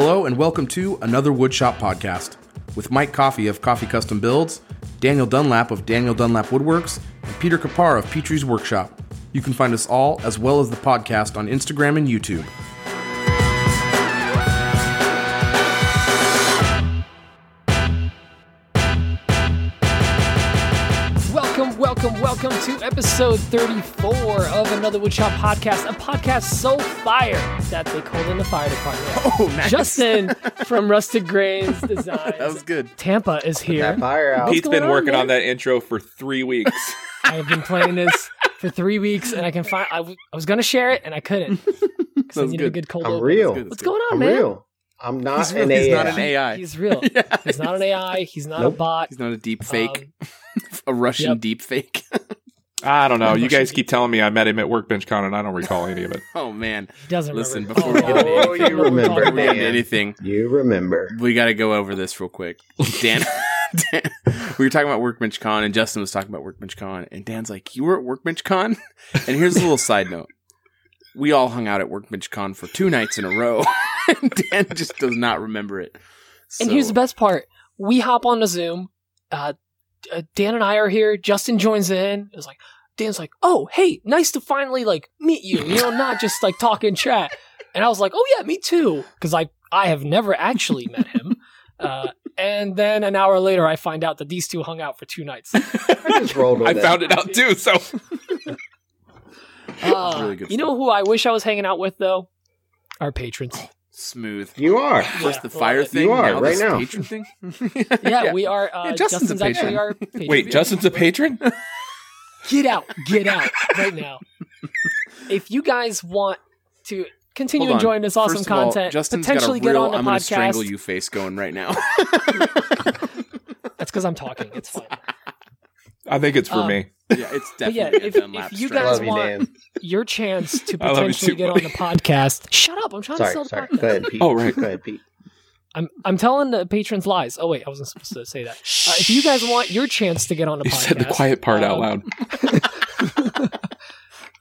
Hello and welcome to another Woodshop podcast with Mike Coffee of Coffee Custom Builds, Daniel Dunlap of Daniel Dunlap Woodworks, and Peter Kapar of Petrie's Workshop. You can find us all as well as the podcast on Instagram and YouTube. Episode 34 of another Woodshop podcast, a podcast so fire that they called in the fire department. Oh, nice. Justin from Rusted Grains Designs. that was good. Tampa is here. that fire out. What's Pete's going been on, working man? on that intro for three weeks. I have been playing this for three weeks, and I can find. I, w- I was gonna share it, and I couldn't because I Sounds needed a good. good cold I'm open. real. Good, What's that's going on, I'm man? real. I'm not He's, an real. He's AI. not an AI. He's real. Yeah, He's not an AI. He's not a bot. He's not a deep fake, Um, a Russian yep. deep fake. I don't know. You guys keep telling me I met him at Workbench Con, and I don't recall any of it. oh man! he doesn't Listen, remember. before we get into Oh, anything, you remember, we get into anything, You remember. we got to go over this real quick. Dan, Dan, we were talking about Workbench Con, and Justin was talking about Workbench Con, and Dan's like, "You were at Workbench Con?" And here's a little side note: we all hung out at Workbench Con for two nights in a row, and Dan just does not remember it. And here's the best part: we hop on the Zoom. Uh, Dan and I are here. Justin joins in. It's like Dan's like, "Oh, hey, nice to finally like meet you. You know, not just like talking chat." And I was like, "Oh yeah, me too," because I I have never actually met him. Uh, and then an hour later, I find out that these two hung out for two nights. I just rolled with I it. found it out too. So Uh, really good you know who I wish I was hanging out with though? Our patrons. Smooth. You are. First the fire well, thing, you are, now right this now. patron thing. Yeah, we are. Uh, Yeah, Justin's a Justin's, actually patron. our patron. wait, Justin's a patron. get out, get out right now. If you guys want to continue enjoying this awesome First of all, content, Justin's potentially got a real, get on the I'm gonna strangle you face going right now. That's because I'm talking. It's fine. I think it's for Um, me. Yeah, it's But yeah, definitely if- a Dunlap if you strap. Guys love you, want- Dan. Your chance to I you potentially too, get on the podcast. Shut up! I'm trying to sell the sorry. podcast. Go ahead, Pete. Oh, right. Go ahead, Pete. I'm I'm telling the patrons lies. Oh wait, I wasn't supposed to say that. Uh, if you guys want your chance to get on the You podcast, said the quiet part out um, loud.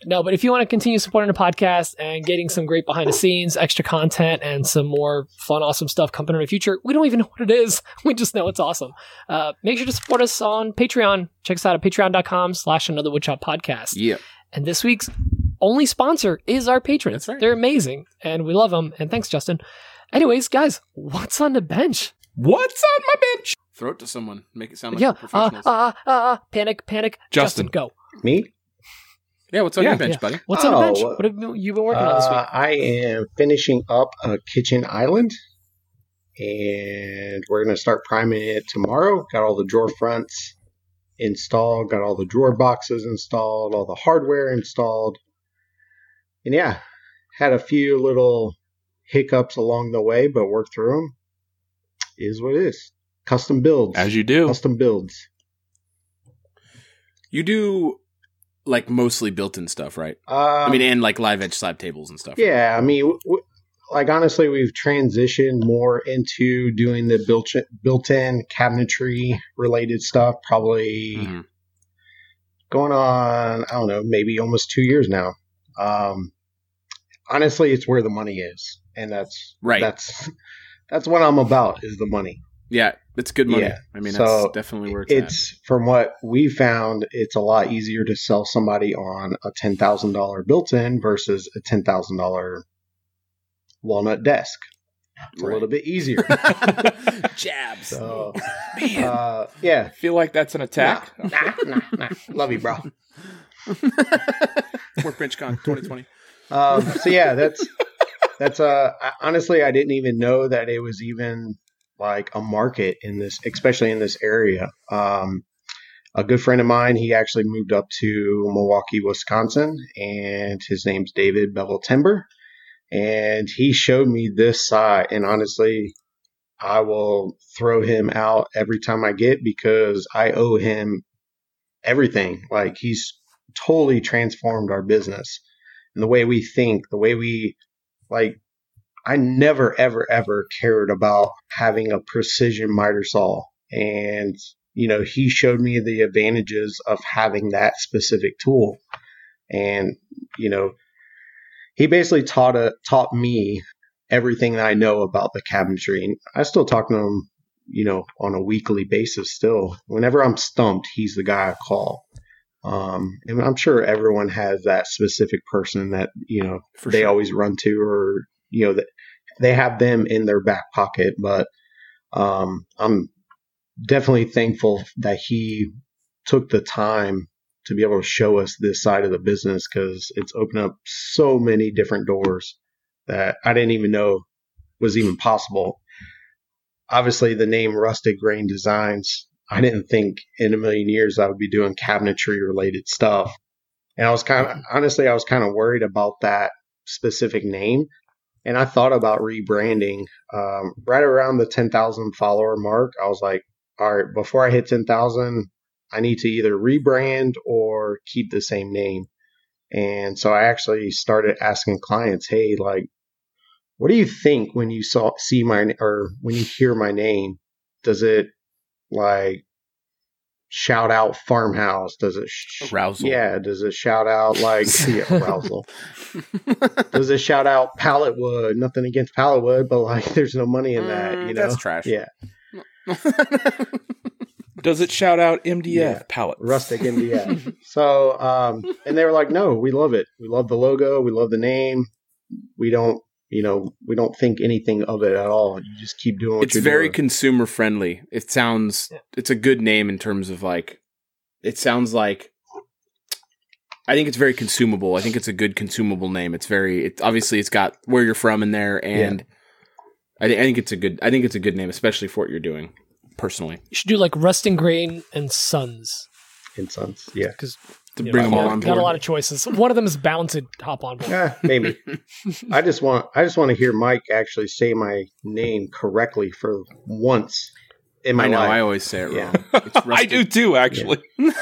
No, but if you want to continue supporting the podcast and getting some great behind the scenes, extra content, and some more fun, awesome stuff coming in the future, we don't even know what it is. We just know it's awesome. Uh, make sure to support us on Patreon. Check us out at patreon.com slash another woodshop podcast. Yeah, And this week's only sponsor is our patrons. That's right. They're amazing and we love them. And thanks, Justin. Anyways, guys, what's on the bench? What's on my bench? throw it to someone. Make it sound like yeah. we're Uh, uh, uh, uh, panic, panic. Justin. go. Me? Yeah, what's on yeah, your bench, yeah. buddy? What's on the Oh, bench? uh, What have you you been working on this week? Uh, I am finishing up a kitchen island, and we're going to start priming it tomorrow. Got all the drawer fronts installed, got all the drawer boxes installed, all the hardware installed, and yeah, had a few little hiccups along the way, but worked through them. Is what it is. Custom builds. As you do. Custom builds. You do like mostly built-in stuff, right? Um, I mean, and like live edge slab tables and stuff. Yeah, I mean, w- like honestly, we've transitioned more into doing the built built-in cabinetry related stuff. Probably Mhm. going on, I don't know, maybe almost two years now. Um, honestly, it's where the money is, and that's Right. That's that's what I'm about is the money. Yeah, it's good money. Yeah. I mean, So, that's definitely where it's, It's from what we found, it's a lot easier to sell somebody on a ten thousand dollar built-in versus a ten thousand dollar walnut desk. It's Right. a little bit easier. Jabs. So, Man, uh, yeah. I feel like that's an attack. Nah, nah, nah. Love you, bro. Workbench Con 2020. Um, so yeah, that's that's uh I- honestly I didn't even know that it was even like a market in this, especially in this area. Um, a good friend of mine, he actually moved up to Milwaukee, Wisconsin, and his name's David Bevel Timber, and he showed me this side, and honestly. I will throw him out every time I get because I owe him everything. Like he's totally transformed our business and the way we think, the way we like. I never, ever, ever cared about having a precision miter saw, and you know he showed me the advantages of having that specific tool, and you know he basically taught a, taught me everything that I know about the cabinetry. And I still talk to him, you know, on a weekly basis. Still, whenever I'm stumped, he's the guy I call. Um, and I'm sure everyone has that specific person that you know For they sure. always run to, or you know that they have them in their back pocket. But um, I'm definitely thankful that he took the time to be able to show us this side of the business because it's opened up so many different doors that I didn't even know was even possible. Obviously, the name Rustic Grain Designs, I didn't think in a million years I would be doing cabinetry related stuff. And I was kind of, honestly, I was kind of worried about that specific name. And I thought about rebranding um, right around the 10,000 follower mark. I was like, all right, before I hit 10,000, I need to either rebrand or keep the same name. And so I actually started asking clients, hey, like, what do you think when you saw see my or when you hear my name? Does it like shout out farmhouse? Does it sh- Arousal. Yeah. Does it shout out like yeah, arousal? Does it shout out pallet wood? Nothing against pallet wood, but like there's no money in that. Mm, You know, that's trash. Yeah, Does it shout out MDF Yeah. pallets? rustic MDF. so, um, and they were like, no, we love it. We love the logo. We love the name. We don't, you know, we don't think anything of it at all. You just keep doing what it's you're very doing. consumer friendly. It sounds Yeah. it's a good name in terms of like it sounds like I think it's very consumable. I think it's a good consumable name. It's very it obviously it's got where you're from in there and I, thi- I think it's a good I think it's a good name especially for what you're doing personally. You should do like Rusting Grain and Sons in Sons. Yeah. because To you bring know, them all got- on got a lot of choices. One of them is bound to hop on board. Yeah, maybe. I just want I just want to hear Mike actually say my name correctly for once in my I know, life. I always say it Yeah. wrong. It's I do too, actually.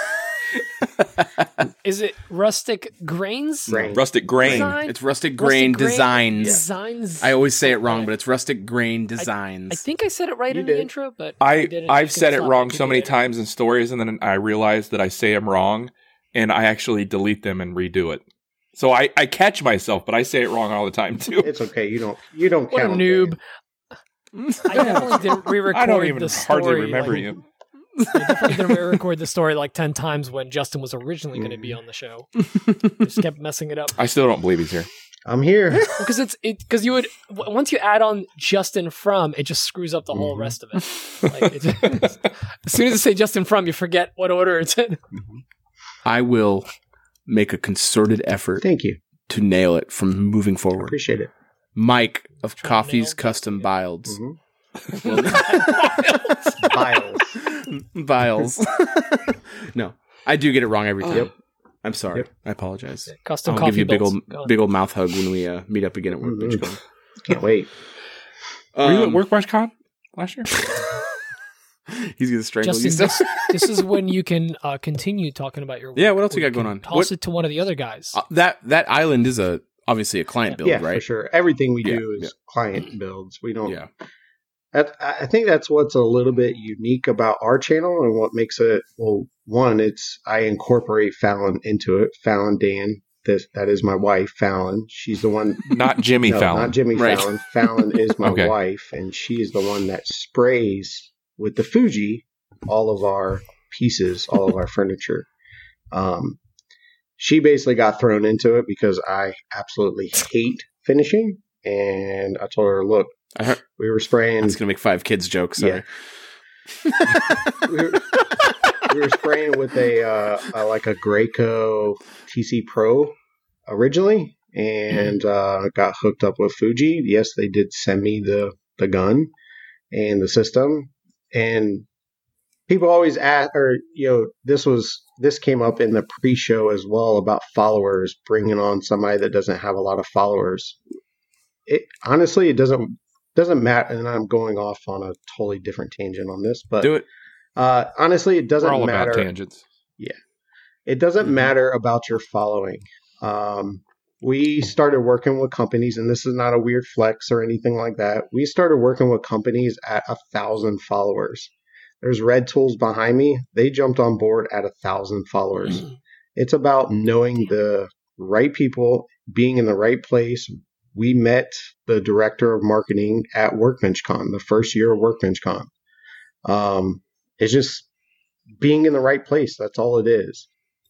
Is it Rustic Grains? Grain. Rustic grain. Design? It's rustic grain Rustic Grain designs. Designs. I always say it wrong, but it's rustic grain designs. I think I said it right You in the intro, but I didn't. I've said it wrong so many can- times in stories, and then I realize that I say them wrong, and I actually delete them and redo it. So I, I catch myself, but I say it wrong all the time too. It's okay. You don't you don't What a noob. I definitely didn't re-record I don't even the story. hardly remember like, you. I definitely didn't re-record the story like ten times when Justin was originally going to be on the show. Just kept messing it up. I still don't believe he's here. I'm here. because it's it because you would once you add on Justin from it just screws up the whole Mhm. rest of it. Like it just, as soon as you say Justin from, you forget what order it's in. I will make a concerted effort Thank you. to nail it from moving forward. appreciate it. Mike of Trying to Coffee's Custom Bilds. Mhm. Well, Biles. Biles. no, I do get it wrong every time. Yep. I'm sorry. Yep. I apologize. Custom I'll coffee give you a big old, big old mouth hug when we uh, meet up again at Workbench Mhm. Con. Can't wait. Were you at Um, Workbench Con last year? He's gonna strangle Justin, you. Still. this, this is when you can uh, continue talking about your. Yeah, what else you where got going on? Toss What- it to one of the other guys. Uh, that that island is a obviously a client build, yeah, right? for sure. Everything we Yeah, do is yeah. client builds. We don't. Yeah. That, I I think that's what's a little bit unique about our channel and what makes it. Well, one, it's I incorporate Fallon into it. Fallon Dan, this that is my wife, Fallon. She's the one. Not Jimmy no, Fallon. not Jimmy Right. Fallon. Fallon is my Okay. wife, and she is the one that sprays with the Fuji all of our pieces, all of our furniture. Um, she basically got thrown into it because I absolutely hate finishing, and I told her, "Look, heard, we were spraying, it's gonna make five kids jokes. Sorry. we, were, we were spraying with a, uh, uh like a Graco TC Pro originally, and uh, got hooked up with Fuji. Yes, they did send me the the gun and the system, and people always ask, or you know, this was this came up in the pre-show as well about followers bringing on somebody that doesn't have a lot of followers. It honestly, it doesn't doesn't matter, and I'm going off on a totally different tangent on this, but Do it. uh, honestly, it We're doesn't all matter. about tangents. Yeah. It doesn't Mhm. matter about your following. Um, we started working with companies, and this is not a weird flex or anything like that. We started working with companies at a thousand followers. There's Red Tools behind me. They jumped on board at a thousand followers. it's about knowing the right people, being in the right place, we met the director of marketing at WorkbenchCon, the first year of WorkbenchCon. Um, it's just being in the right place. That's all it is.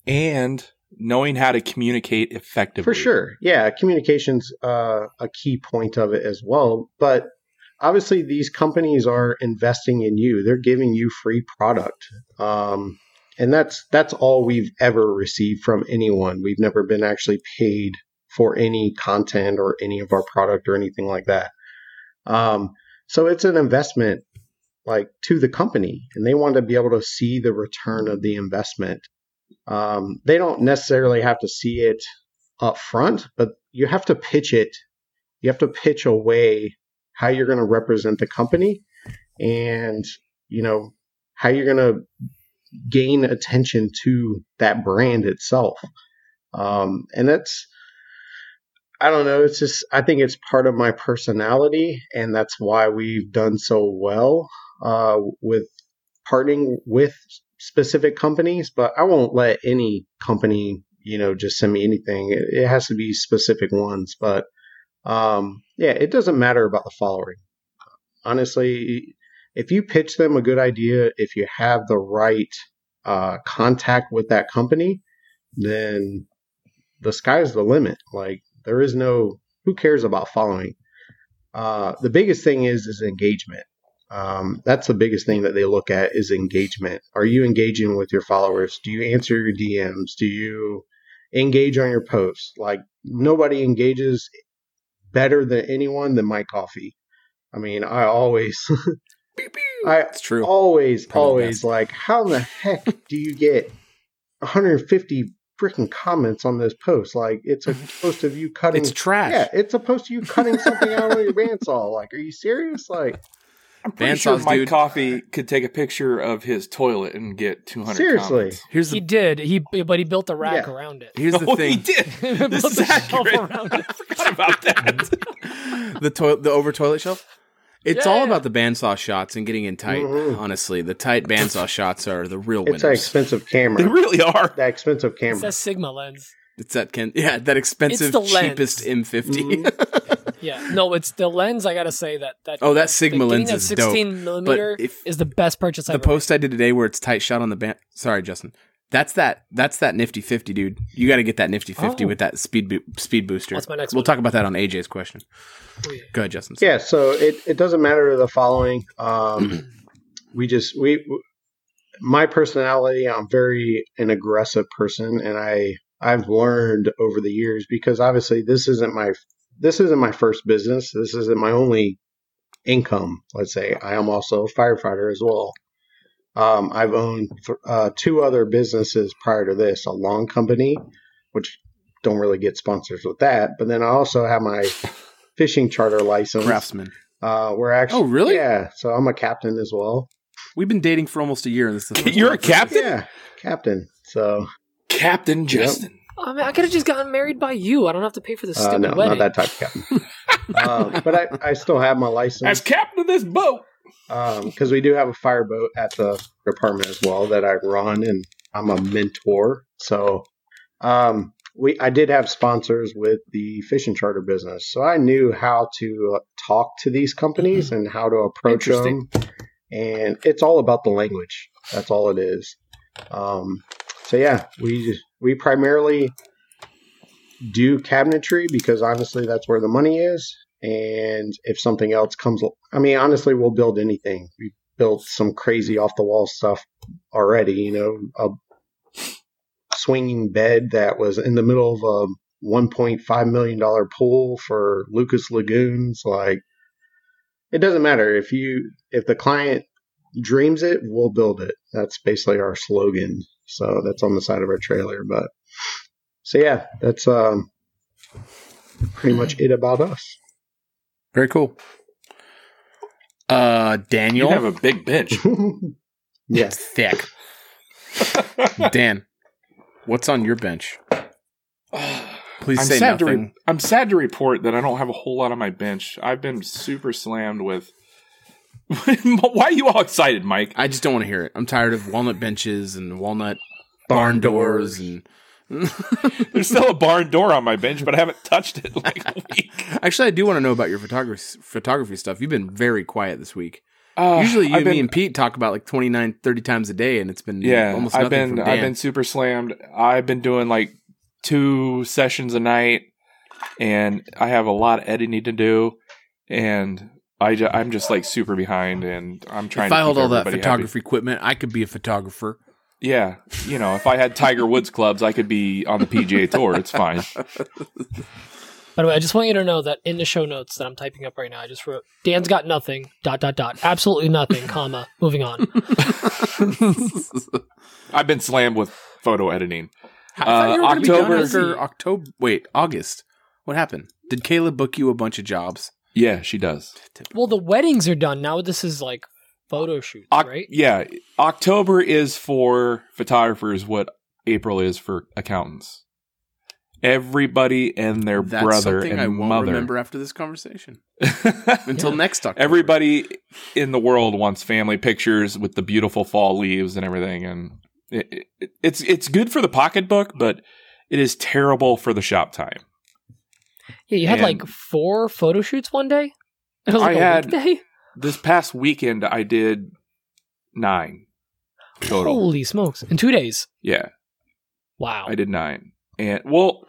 And knowing how to communicate effectively. For sure. Yeah. Communication's uh, a key point of it as well. But obviously, these companies are investing in you, they're giving you free product. Um, and that's that's all we've ever received from anyone. We've never been actually paid for any content or any of our product or anything like that. Um, so it's an investment like to the company and they want to be able to see the return of the investment. Um, they don't necessarily have to see it up front, but you have to pitch it. You have to pitch a way how you're going to represent the company and, you know, how you're going to gain attention to that brand itself. Um, and that's, I don't know. It's just, I think it's part of my personality, and that's why we've done so well uh, with partnering with specific companies. But I won't let any company, you know, just send me anything. It, it has to be specific ones. But um, yeah, it doesn't matter about the following. Honestly, if you pitch them a good idea, if you have the right uh, contact with that company, then the sky's the limit. Like there is no who cares about following. Uh, the biggest thing is is engagement. Um, that's the biggest thing that they look at is engagement. Are you engaging with your followers? Do you answer your DMs? Do you engage on your posts? Like nobody engages better than anyone than Mike Coffee. I mean, I always, I It's true. always, Probably always best. like, how in the heck do you get 150 freaking comments on this post? Like, it's a post of you cutting. It's trash. yeah, it's a post of you cutting something out of your bandsaw. Like, are you serious? Like, I'm pretty sure Bandsaws, Mike dude. Coffee could take a picture of his toilet and get 200 Seriously. comments. Here's He did. He but he built a rack Yeah. around it. here's the oh, he did. He this built is a shelf accurate. around it. I forgot about that. the toilet, the over toilet shelf. It's Yeah, all yeah. about the bandsaw shots and getting in tight. Mhm. Honestly, the tight bandsaw shots are the real it's that winners. expensive they camera. really are. that expensive camera. It's camera. that Sigma lens. It's that Ken, yeah, that expensive, It's the lens. cheapest M50. Mhm. Yeah, no, it's the lens. I gotta say that that Oh, that Sigma getting lens that is dope. 16 millimeter if- is the best purchase the I've post I did today where it's tight shot on the band. Sorry, Justin. That's that. That's that nifty fifty, dude. You got to get that nifty fifty Oh. with that speed bo- speed booster. That's my next We'll one. talk about that on AJ's question. Oh, yeah. Go ahead, Justin. Yeah, so it, it doesn't matter the following. Um, we just we my personality. I'm very an aggressive person, and I I've learned over the years because obviously this isn't my this isn't my first business. This isn't my only income. Let's say I am also a firefighter as well. Um, I've owned th- uh, two other businesses prior to this, a lawn company, which don't really get sponsors with that, but then I also have my fishing charter license. Craftsman. Uh, we're actually. Oh, really? Yeah. So I'm a captain as well. We've been dating for almost a year, and this is the first You're a captain? Yeah, captain. So Captain Justin. I mean, I could have just gotten married by you. I don't have to pay for this uh, stupid no, wedding. not that type of captain. um, but I, I still have my license As captain of this boat. because we do have a fireboat at the department as well that I run, and I'm a mentor. So um, we I did have sponsors with the fishing charter business, so I knew how to uh, talk to these companies and how to approach them. And it's all about the language. That's all it is. Um, so yeah, we we primarily do cabinetry because honestly, that's where the money is. And if something else comes, I mean, honestly, we'll build anything. We built some crazy off the wall stuff already. You know, a swinging bed that was in the middle of a 1.5 million dollar pool for Lucas Lagoons. Like, it doesn't matter if you if the client dreams it, we'll build it. That's basically our slogan. So that's on the side of our trailer. But so yeah, that's um pretty much it about us. Very cool. Uh, Daniel, You have a big bench. yes. thick. Dan, what's on your bench? Please I'm say sad to nothing. re- I'm sad to report that I don't have a whole lot on my bench. I've been super slammed with. Why are you all excited, Mike? I just don't want to hear it. I'm tired of walnut benches and walnut barn doors and There's still a barn door on my bench, but I haven't touched it like a week. Actually, I do want to know about your photography photography stuff. You've been very quiet this week. Uh, Usually, you, I've me and Pete talk about like 29, 30 times a day, and it's been yeah, almost nothing I've been I've been super slammed. I've been doing like two sessions a night, and I have a lot of editing to do, and I ju- I'm just like super behind, and I'm trying. if to I keep hold all that everybody photography equipment, I could be a photographer. Yeah, you know, if I had Tiger Woods clubs, I could be on the PGA Tour. It's fine. By the way, I just want you to know that in the show notes that I'm typing up right now, I just wrote Dan's got nothing. Dot dot dot. Absolutely nothing. comma. Moving on. I've been slammed with photo editing. I thought you were Uh, be done October- after October. Wait, August. What happened? Did Kayla book you a bunch of jobs? Yeah, she does. Well, the weddings are done now. This is like photo shoots, Oc- right? Yeah, October is for photographers what April is for accountants. Everybody and their That's brother something and I won't mother. remember after this conversation until Yeah. next October. Everybody in the world wants family pictures with the beautiful fall leaves and everything, and it, it, it's it's good for the pocketbook, but it is terrible for the shop time. Yeah, you had And- like four photo shoots one day. It was like I a had- weekday. This past weekend, I did nine total. Holy smokes! In two days. Yeah, Wow. I did nine. And well,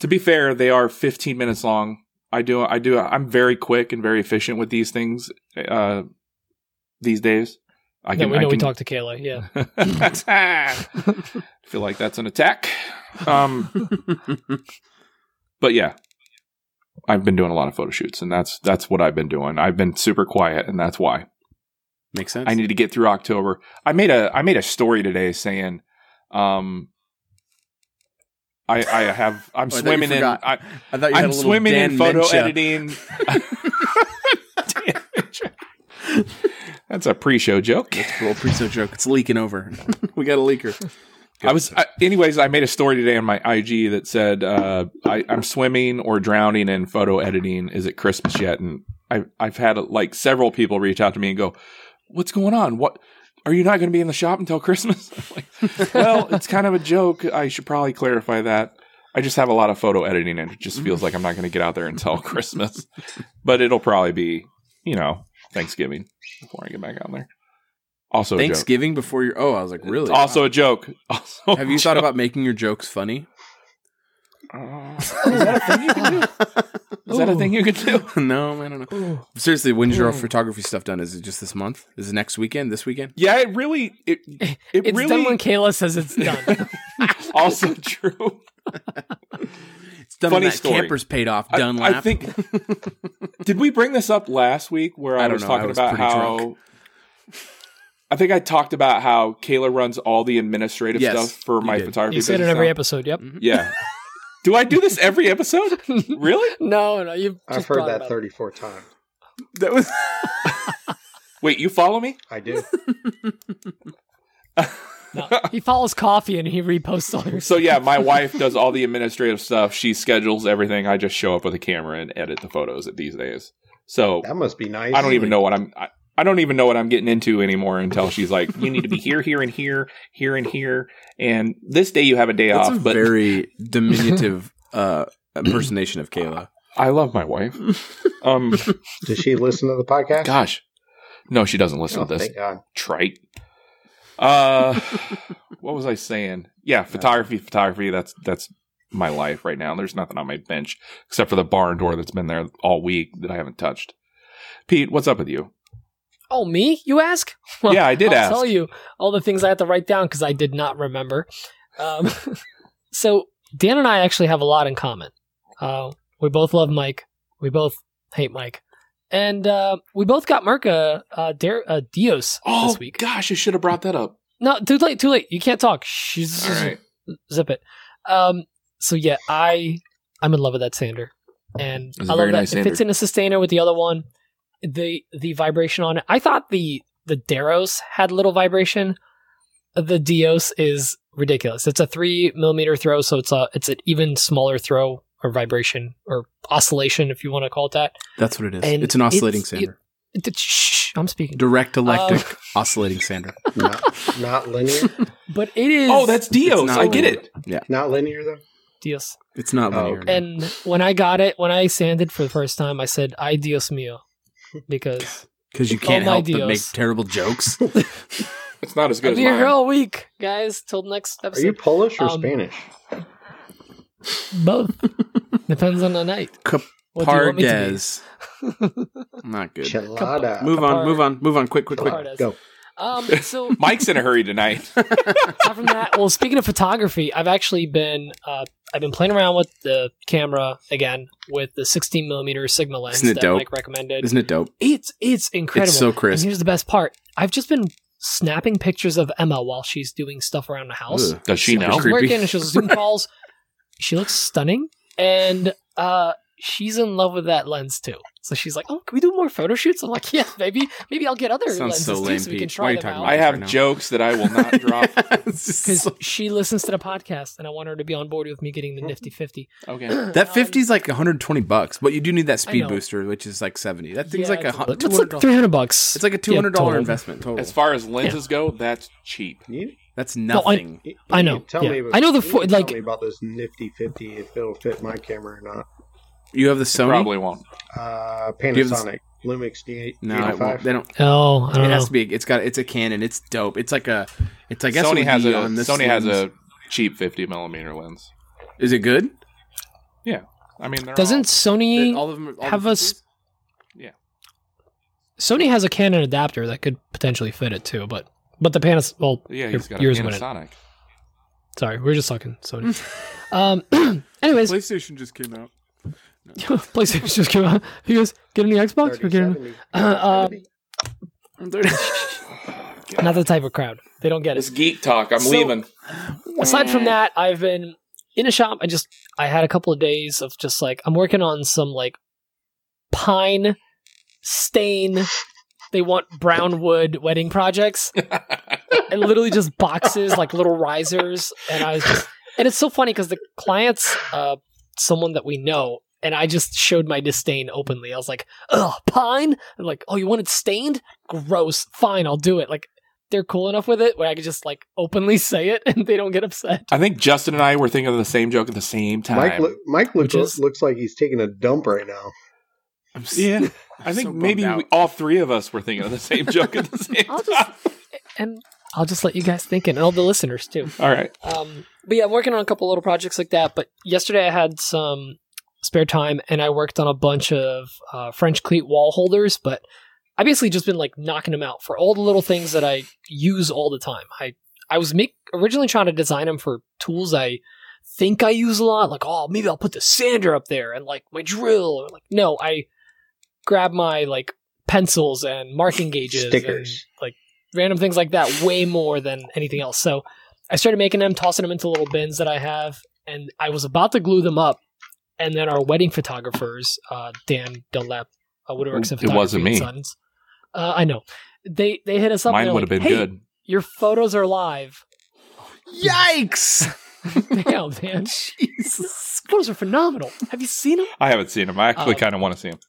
to be fair, they are 15 minutes long. I do, I do, I'm very quick and very efficient with these things, uh, these days. I yeah, we know I we talked to Kayla. Yeah. I feel like that's an attack. Um, but yeah, I've been doing a lot of photo shoots and that's, that's what I've been doing. I've been super quiet and that's why Makes sense. I need to get through October. I made a, I made a story today saying, um, I, I have, I'm Oh, I swimming in. I, I thought you I'm a little swimming in photo Mencha. editing. That's a pre-show joke. It's a little pre-show joke. It's leaking over. we got a leaker. I was, I, anyways. I made a story today on my IG that said uh, I, I'm swimming or drowning in photo editing. Is it Christmas yet? And I, I've had like several people reach out to me and go, "What's going on? What are you not going to be in the shop until Christmas?" Like, well, it's kind of a joke. I should probably clarify that. I just have a lot of photo editing, and it just feels like I'm not going to get out there until Christmas. But it'll probably be, you know, Thanksgiving before I get back out there. Also, a joke. Thanksgiving before your. Oh, I was like, really? Also a joke. Also Have you a thought about making your jokes funny? Uh, is that a thing you can do? Is that a thing you can do? no, I don't know. Ooh. Seriously, when's your Ooh. photography stuff done? Is it just this month? Is it next weekend? This weekend? Yeah, it really it it It's really done when Kayla says it's done. also true. It's done Funny when that story. camper's paid off. I- Done. I, think did we bring this up last week where I, I was know, I talking was about how drunk. I think I talked about how Kayla runs all the administrative Yes, stuff for my did. photography. you said it in every now. episode. Yep. Mm-hmm. Yeah. Do I do this every episode? Really? No, no, you've. I've heard that up. 34 times. that was. Wait, you follow me? I do. No, he follows coffee and he reposts all your. So yeah, my wife does all the administrative stuff. She schedules everything. I just show up with a camera and edit the photos at these days. So That must be nice. I don't even know what I'm. I, I don't even know what I'm getting into anymore until she's like, "You need to be here, here, and here, here, and here." And this day you have a day That's off. a but very diminutive uh, impersonation of Kayla. I love my wife. Um, Does she listen to the podcast? gosh, no, she doesn't listen Oh, to this. thank God. Trite. Uh, what was I saying? Yeah, photography, photography. That's that's my life right now. There's nothing on my bench except for the barn door that's been there all week that I haven't touched. Pete, what's up with you? Oh, me? You ask? Yeah, I did I'll ask. tell you all the things I had to write down because I did not remember. Um, so Dan and I actually have a lot in common. Uh, we both love Mike. We both hate Mike, and uh, we both got Mirka uh, Dar- uh, Dios Oh this week. gosh, I should have brought that up. No, too late. Too late. You can't talk. Shh, All right. zip it. Um, so yeah, I I'm in love with that sander, and It's I love that nice it fits in a Systainer with the other one. The the vibration on it. I thought the the Deros had little vibration. The Dios is ridiculous. It's a three millimeter throw, so it's a it's an even smaller throw or vibration or oscillation, if you want to call it that. That's what it is. And it's an oscillating it's- sander. It- shh, I'm speaking. Direct electric Um, oscillating sander. Not, not linear. but it is. Oh, that's Dios. not I get linear. it. Yeah. Not linear though. Dios. It's not Oh, linear. okay. And when I got it, when I sanded for the first time, I said "I Dios mío," because Because you can't help but make terrible jokes. It's not as good I'll as be here all week, guys. Till next episode. Are you Polish or Um, Spanish? Both depends on the night. What do you want me to be? Pardes. Not good. Chelada. Move on, move on, move on, quick, quick, quick. Pardes. Go. Um, so Mike's in a hurry tonight. apart from that, well, speaking of photography, I've actually been uh, I've been playing around with the camera again with the 16 millimeter Sigma lens Isn't it that dope? Mike recommended. Isn't it dope? It's it's incredible. It's so crisp. And here's the best part: I've just been snapping pictures of Emma while she's doing stuff around the house. Ugh. Does she Super know? She's working and she'll Zoom calls. She looks stunning, and uh, she's in love with that lens too. So she's like, "Oh, can we do more photo shoots?" I'm like, "Yeah, maybe, maybe I'll get other Sounds lenses so too, lame, so we can Pete. Why are try them out." I have right jokes that I will not drop. It's just Because so- she listens to the podcast, and I want her to be on board with me getting the nifty fifty. Okay. that um, 50 is like 120 bucks, but you do need that speed booster, which is like 70. That thing's Yeah, like a it's, hun- it's like three hundred bucks. It's like a $200 total. investment total. As far as lenses go, that's cheap. You, That's I- nothing. you- I you know, Tell yeah. me. About, I know the you fo- need tell like- me about this nifty fifty if it'll fit my camera or not. You have the Sony? Probably won't. Uh, you have Panasonic Lumix D8. No, it won't. They don't. oh, I It don't has know. to be. It's got. It's a Canon. It's dope. It's like a. It's I guess Sony has a on this Sony has a cheap 50 millimeter lens. Is it good? Yeah, I mean, Doesn't Sony all of them all have the a s- 50s? Sony has a Canon adapter that could potentially fit it too, but but the Panas well, all, yeah, your- got yours. Panasonic. Sorry, we are just talking Sony. um, anyways, PlayStation just came out. PlayStation just came out. You guys get any Xbox? Or get any- 3070. Uh, um, 70. not the type of crowd. They don't get it. It's geek talk. I'm So- leaving. Aside from that, I've been in a shop. I just I had a couple of days of just like I'm working on some like pine stain. They want brown wood wedding projects. and literally just boxes like little risers and i was just and it's so funny because the client's uh someone that we know and i just showed my disdain openly i was like ugh pine and like oh you want it stained gross fine i'll do it like they're cool enough with it where i could just like openly say it and they don't get upset I think Justin and I were thinking of the same joke at the same time. Mike, look, Mike look, Which is- looks like he's taking a dump right now. I'm s- yeah, I I'm think so maybe we, all three of us were thinking of the same joke at the same I'll time. just and i'll just let you guys think it and all the listeners too All right. Um, but yeah, I'm working on a couple little projects like that. But yesterday I had some spare time and I worked on a bunch of uh, French cleat wall holders. But I basically just been like knocking them out for all the little things that I use all the time. I I was make originally trying to design them for tools I think I use a lot. Like oh maybe I'll put the sander up there and like my drill. Or like no, I grab my like pencils and marking gauges, Stickers. and, like random things like that, way more than anything else. So I started making them, tossing them into little bins that I have, and I was about to glue them up. And then our wedding photographers, uh, Dan Dunlap, uh, Woodworks and It Photography wasn't me. Sons, uh, I know they they hit us up. Mine would have they're been "Hey, good. Your photos are live. Yikes! Damn, man, Jesus. photos are phenomenal. Have you seen them? I haven't seen them. I actually Oh. kind of want to see them.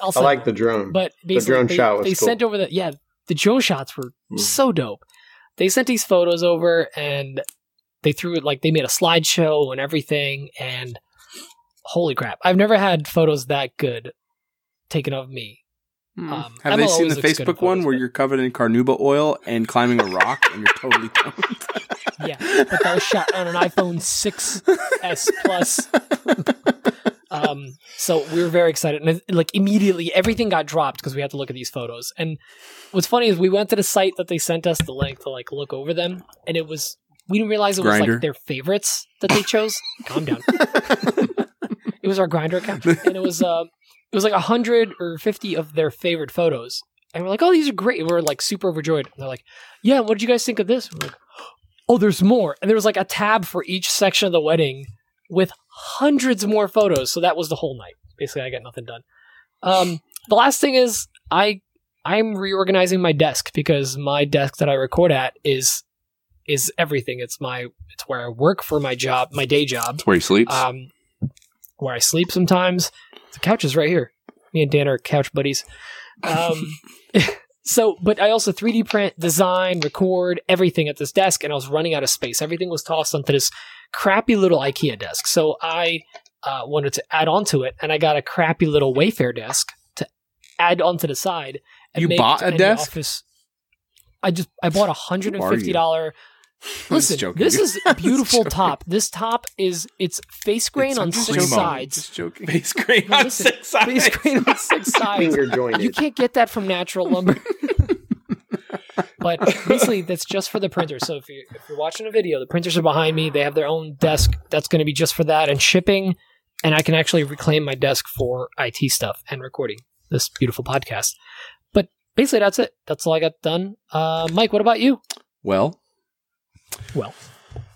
I'll I send like them. the drone. But basically, drone they, shot was they cool. sent over the yeah the drone shots were Mm. so dope. They sent these photos over and they threw it like they made a slideshow and everything. And holy crap, I've never had photos that good taken of me. Hmm. Um, Have Emma they seen the looks good Facebook one where but- you're covered in carnauba oil and climbing a rock and you're totally toned? Yeah, but that was shot on an iPhone 6s Plus. um, so we were very excited, and it- like immediately everything got dropped because we had to look at these photos. And what's funny is we went to the site that they sent us the link to like look over them, and it was we didn't realize it was Grindr? like their favorites that they chose. Calm down. it was our grinder account, and it was uh, it was like a hundred or fifty of their favorite photos. And we're like, oh, these are great. And we're like super overjoyed. And they're like, yeah, what did you guys think of this? We're like, oh, there's more. And there was like a tab for each section of the wedding with hundreds more photos. So that was the whole night. Basically, I got nothing done. Um, the last thing is I I'm reorganizing my desk because my desk that I record at is is everything. It's my it's where I work for my job, my day job. That's where he sleeps. Um, where I sleep sometimes. The couch is right here. Me and Dan are couch buddies. Um, So, but I also 3D print, design, record everything at this desk, and I was running out of space. Everything was tossed onto this crappy little IKEA desk. So I uh, wanted to add on to it, and I got a crappy little Wayfair desk to add onto the side. And You bought a desk? Office. I just I bought a hundred and fifty dollar. I'm just Listen, joking. this is a I'm just beautiful top. This top is it's face grain It's- on six joking. sides. Just joking. Face cream No, on listen, six sides. Face grain on six sides. Finger jointed. You can't get that from natural lumber. but basically, that's just for the printer. So if, you, if you're watching a video, the printers are behind me. They have their own desk. That's going to be just for that and shipping. And I can actually reclaim my desk for IT stuff and recording this beautiful podcast. But basically, that's it. That's all I got done. Uh, Mike, what about you? Well, Well,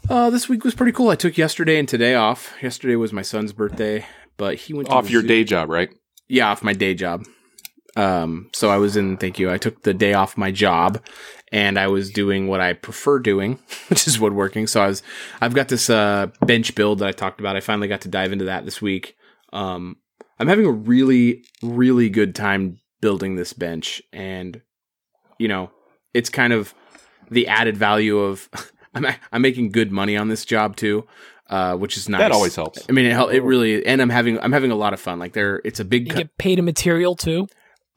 uh, this week was pretty cool. I took yesterday and today off. Yesterday was my son's birthday, but he went to Off the your zoo- day job, right? Yeah, off my day job. Um, so I was in. Thank you. I took the day off my job, and I was doing what I prefer doing, which is woodworking. So I was. I've got this uh, bench build that I talked about. I finally got to dive into that this week. Um, I'm having a really, really good time building this bench, and you know, it's kind of the added value of. I'm I'm making good money on this job too, uh, which is nice. That always helps. I mean, it, hel- it really, and I'm having I'm having a lot of fun. Like there, it's a big. you co- get paid a material too.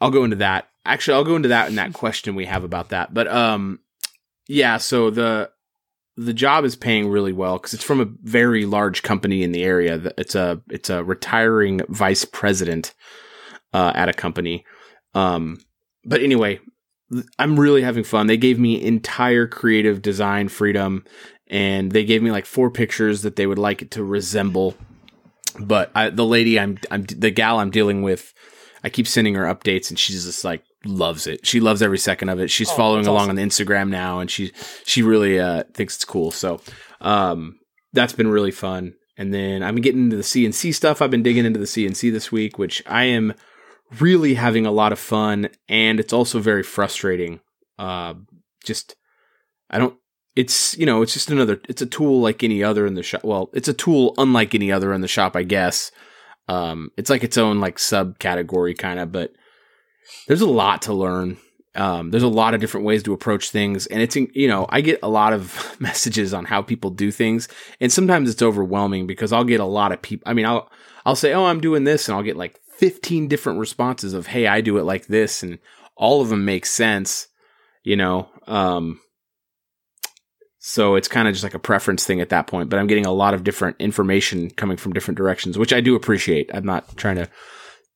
I'll go into that. Actually, I'll go into that in that question we have about that. But um, yeah. So the the job is paying really well because it's from a very large company in the area. It's a it's a retiring vice president uh, at a company. Um, but anyway, th- I'm really having fun. They gave me entire creative design freedom, and they gave me like four pictures that they would like it to resemble. But I, the lady I'm, I'm the gal I'm dealing with, I keep sending her updates, and she's just like loves it. She loves every second of it. She's Oh, following along awesome. on the Instagram now, and she she really uh, thinks it's cool. So um, that's been really fun. And then I'm getting into the CNC stuff. I've been digging into the CNC this week, which I am really having a lot of fun, and it's also very frustrating. Uh, just I don't. It's you know it's just another. It's a tool like any other in the shop. Well, it's a tool unlike any other in the shop, I guess. Um, it's like its own like subcategory kind of, but there's a lot to learn. Um, there's a lot of different ways to approach things, and it's you know I get a lot of messages on how people do things, and sometimes it's overwhelming because I'll get a lot of people. I mean, I'll I'll say, oh, I'm doing this, and I'll get like 15 different responses of, hey, I do it like this, and all of them make sense, you know. Um, so it's kind of just like a preference thing at that point, but I'm getting a lot of different information coming from different directions, which I do appreciate. I'm not trying to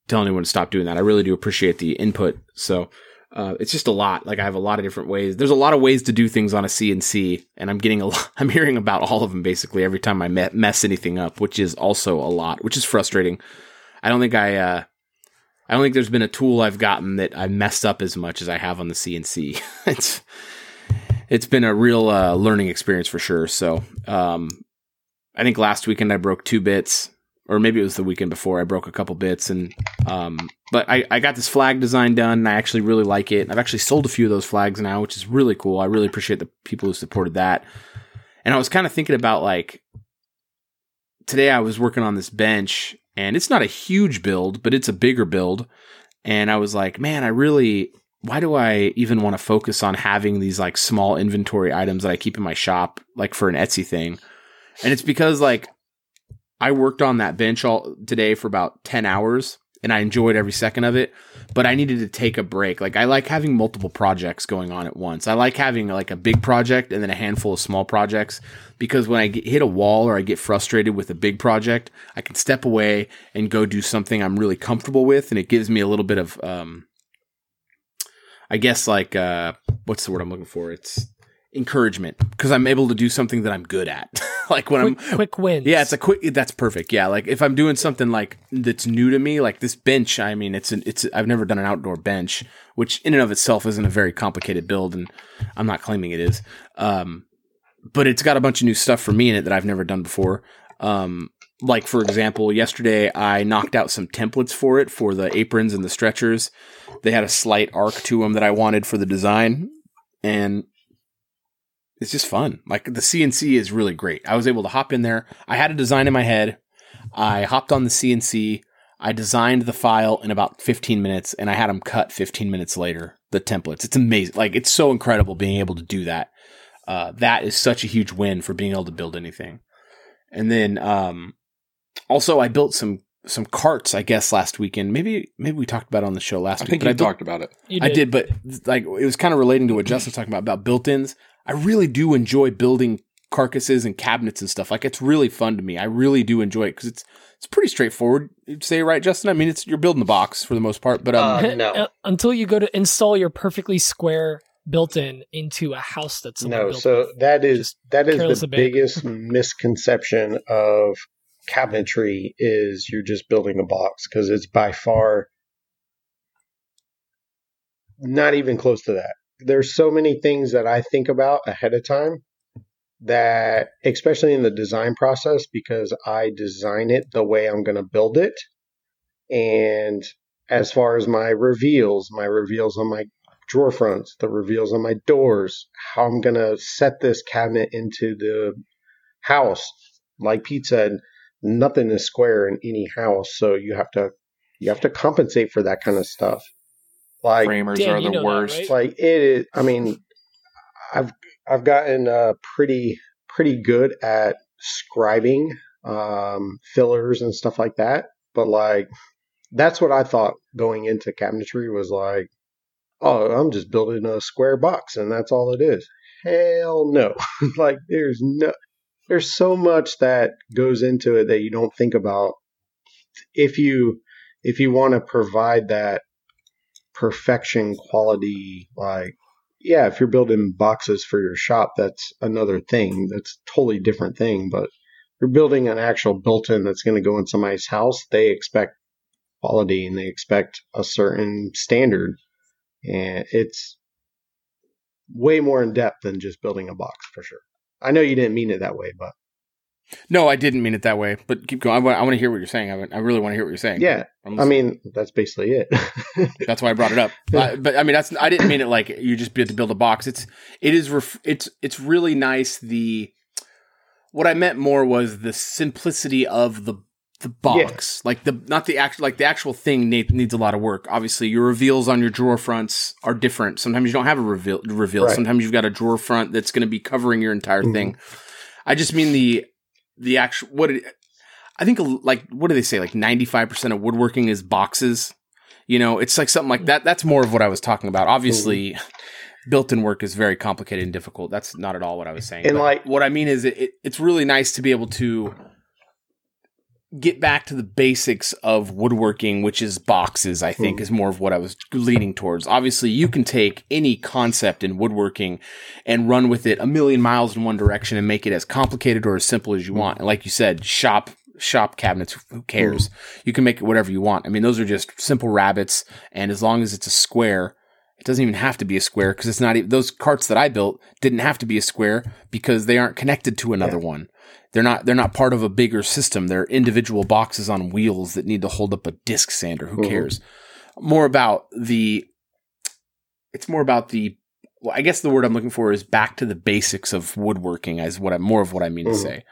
tell anyone to stop doing that. I really do appreciate the input. So uh, it's just a lot. Like I have a lot of different ways. There's a lot of ways to do things on a CNC, and I'm getting a lot. I'm hearing about all of them basically every time I me- mess anything up, which is also a lot, which is frustrating. I don't think I. Uh, I don't think there's been a tool I've gotten that I messed up as much as I have on the CNC. it's it's been a real uh, learning experience for sure. So um, I think last weekend I broke two bits, or maybe it was the weekend before I broke a couple bits, and um, but I, I got this flag design done. And I actually really like it. I've actually sold a few of those flags now, which is really cool. I really appreciate the people who supported that. And I was kind of thinking about like today I was working on this bench, and it's not a huge build, but it's a bigger build. And I was like, man, I really why do I even want to focus on having these like small inventory items that I keep in my shop, like for an Etsy thing? And it's because like I worked on that bench all today for about 10 hours and I enjoyed every second of it, but I needed to take a break. Like I like having multiple projects going on at once. I like having like a big project and then a handful of small projects because when I get, hit a wall or I get frustrated with a big project, I can step away and go do something I'm really comfortable with and it gives me a little bit of um I guess like uh what's the word I'm looking for? It's encouragement because I'm able to do something that I'm good at. like when Quick, I'm quick wins. yeah, it's a quick. That's perfect. Yeah, like if I'm doing something like that's new to me, like this bench. I mean, it's an it's. I've never done an outdoor bench, which in and of itself isn't a very complicated build, and I'm not claiming it is. Um, but it's got a bunch of new stuff for me in it that I've never done before. Um, like for example, yesterday I knocked out some templates for it for the aprons and the stretchers. They had a slight arc to them that I wanted for the design, and it's just fun. Like the CNC is really great. I was able to hop in there. I had a design in my head. I hopped on the CNC. I designed the file in about 15 minutes and I had them cut 15 minutes later. the templates. It's amazing. Like it's so incredible being able to do that. Uh, that is such a huge win for being able to build anything. And then um, also I built some some carts, I guess, last weekend. Maybe maybe we talked about it on the show last I week. think but you built- talked about it. You I did, but like it was kind of relating to what Justin was talking about about built-ins. I really do enjoy building carcasses and cabinets and stuff. Like it's really fun to me. I really do enjoy it because it's it's pretty straightforward. You'd say right, Justin? I mean, it's you're building the box for the most part, but um, Uh, no. Uh, Until you go to install your perfectly square built-in into a house that's someone No, built. so that is that is the biggest misconception of cabinetry is you're just building a box because it's by far not even close to that. There's so many things that I think about ahead of time that especially in the design process because I design it the way I'm going to build it and as far as my reveals, my reveals on my drawer fronts, the reveals on my doors, how I'm going to set this cabinet into the house. Like Pete said, nothing is square in any house, so you have to you have to compensate for that kind of stuff. Like Framers Dan, are the know that, worst. right? like it is I mean I've I've gotten uh pretty pretty good at scribing um fillers and stuff like that, but like that's what I thought going into cabinetry was like oh, I'm just building a square box and that's all it is. Hell no. like there's no there's so much that goes into it that you don't think about if you if you want to provide that perfection quality like yeah if you're building boxes for your shop that's another thing. That's a totally different thing but you're building an actual built-in that's going to go in somebody's house they expect quality and they expect a certain standard. And it's way more in depth than just building a box for sure. I know you didn't mean it that way but no, I didn't mean it that way. But keep going. I want, I want to hear what you're saying. I, I really want to hear what you're saying. yeah i mean that's basically it That's why I brought it up. but, but I mean, that's I didn't mean it like you just have to build a box. It's it is ref, it's it's really nice. The what I meant more was the simplicity of the the box, like the not the actual like the actual thing need, needs a lot of work. Obviously, your reveals on your drawer fronts are different. Sometimes you don't have a reveal. reveal. Right. Sometimes you've got a drawer front that's going to be covering your entire Mhm. thing. I just mean the the actual what it, I think like what do they say like 95% of woodworking is boxes. You know, it's like something like that. That's more of what I was talking about. Obviously, built-in work is very complicated and difficult. That's not at all what I was saying. And But like- what I mean is it, it, it's really nice to be able to get back to the basics of woodworking, which is boxes, I think Mhm. is more of what I was leaning towards. Obviously, you can take any concept in woodworking and run with it a million miles in one direction and make it as complicated or as simple as you want. And like you said, shop shop cabinets, who cares? You can make it whatever you want. I mean, those are just simple rabbits, and as long as it's a square, it doesn't even have to be a square because it's not even those carts that I built didn't have to be a square because they aren't connected to another one. They're not they're not part of a bigger system. They're individual boxes on wheels that need to hold up a disc sander. Who Mhm. cares? More about the it's more about the well, I guess the word I'm looking for is back to the basics of woodworking as what I'm more of what I mean to Mhm. say.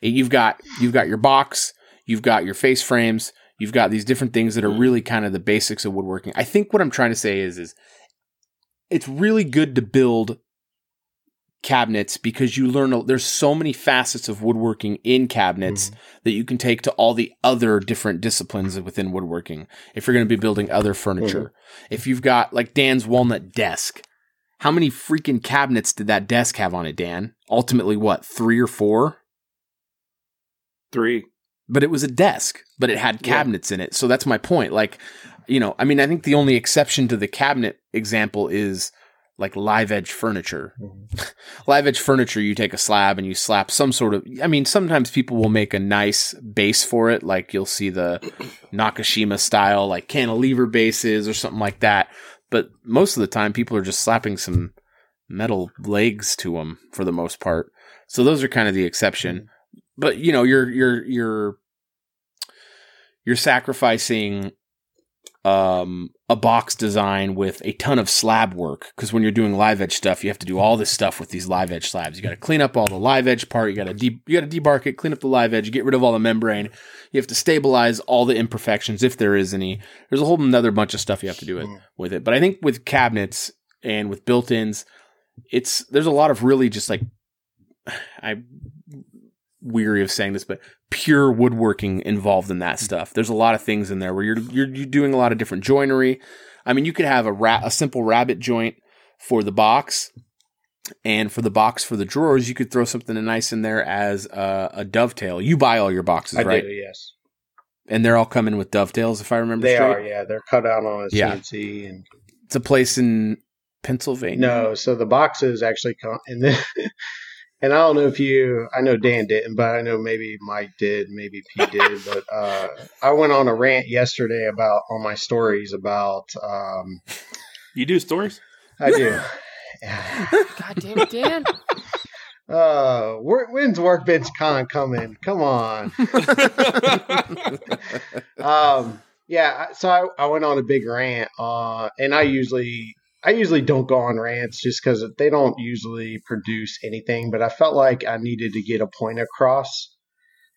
You've got you've got your box, you've got your face frames, you've got these different things that are really kind of the basics of woodworking. I think what I'm trying to say is is it's really good to build cabinets because you learn there's so many facets of woodworking in cabinets mm-hmm. that you can take to all the other different disciplines mm-hmm. within woodworking if you're going to be building other furniture mm-hmm. if you've got like dan's walnut desk how many freaking cabinets did that desk have on it dan ultimately what three or four Three. but it was a desk, but it had Yeah. cabinets in it. So that's my point. Like, you know, I mean, I think the only exception to the cabinet example is like live edge furniture. Mhm. live edge furniture, you take a slab and you slap some sort of, I mean, sometimes people will make a nice base for it. Like you'll see the Nakashima style, like cantilever bases or something like that. But most of the time, people are just slapping some metal legs to them for the most part. So those are kind of the exception. But you know, you're you're you're you're sacrificing um a box design with a ton of slab work because when you're doing live edge stuff, you have to do all this stuff with these live edge slabs. You got to clean up all the live edge part. You got to de- you got to debark it, clean up the live edge, get rid of all the membrane. You have to stabilize all the imperfections if there is any. There's a whole another bunch of stuff you have to do it, Mm. with it. But I think with cabinets and with built-ins, it's there's a lot of really just like I'm weary of saying this, but pure woodworking involved in that stuff. There's a lot of things in there where you're you're, you're doing a lot of different joinery. I mean, you could have a ra- a simple rabbit joint for the box, and for the box for the drawers, you could throw something nice in there as a, a dovetail. You buy all your boxes, I right? do, yes. And they're all coming with dovetails, if I remember They straight. are, yeah. They're cut out on a Yeah. CNC and It's a place in Pennsylvania. No, so the boxes actually come and then and I don't know if you I know Dan didn't, but I know maybe Mike did, maybe Pete did, but uh I went on a rant yesterday about on my stories about um You do stories? I do. God damn it, Dan. Uh, when's Workbench Con coming? Come on. um, yeah. So I, I went on a big rant, uh, and I usually I usually don't go on rants just because they don't usually produce anything. But I felt like I needed to get a point across.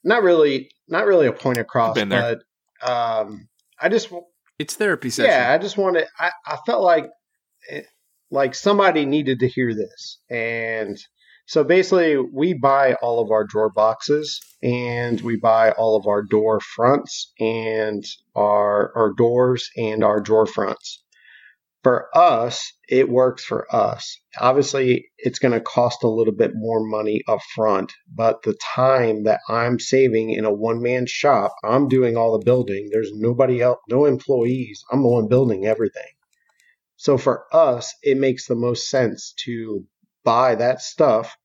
Not really, not really a point across, Been there. but um, I just It's therapy session. yeah, I just wanted. I, I felt like it- like somebody needed to hear this, and so basically, we buy all of our drawer boxes, and we buy all of our door fronts, and our our doors, and our drawer fronts. For us, it works for us. Obviously, it's going to cost a little bit more money up front, but the time that I'm saving in a one man shop, I'm doing all the building. There's nobody else, no employees. I'm the one building everything. So for us, it makes the most sense to buy that stuff,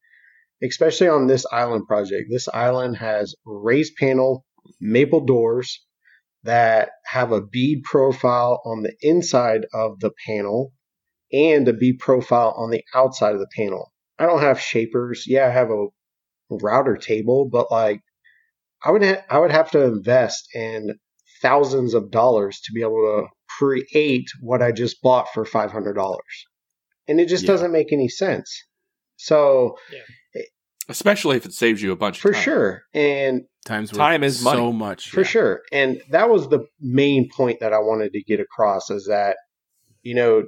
especially on this island project. This island has raised panel maple doors that have a bead profile on the inside of the panel and a bead profile on the outside of the panel. I don't have shapers. Yeah, I have a router table, but like I would ha- I would have to invest in thousands of dollars to be able to create what I just bought for five hundred dollars, and it just Yeah. doesn't make any sense. So Especially if it saves you a bunch for of time. sure, and Times Time is money. so much. for yeah. sure, and that was the main point that I wanted to get across is that you know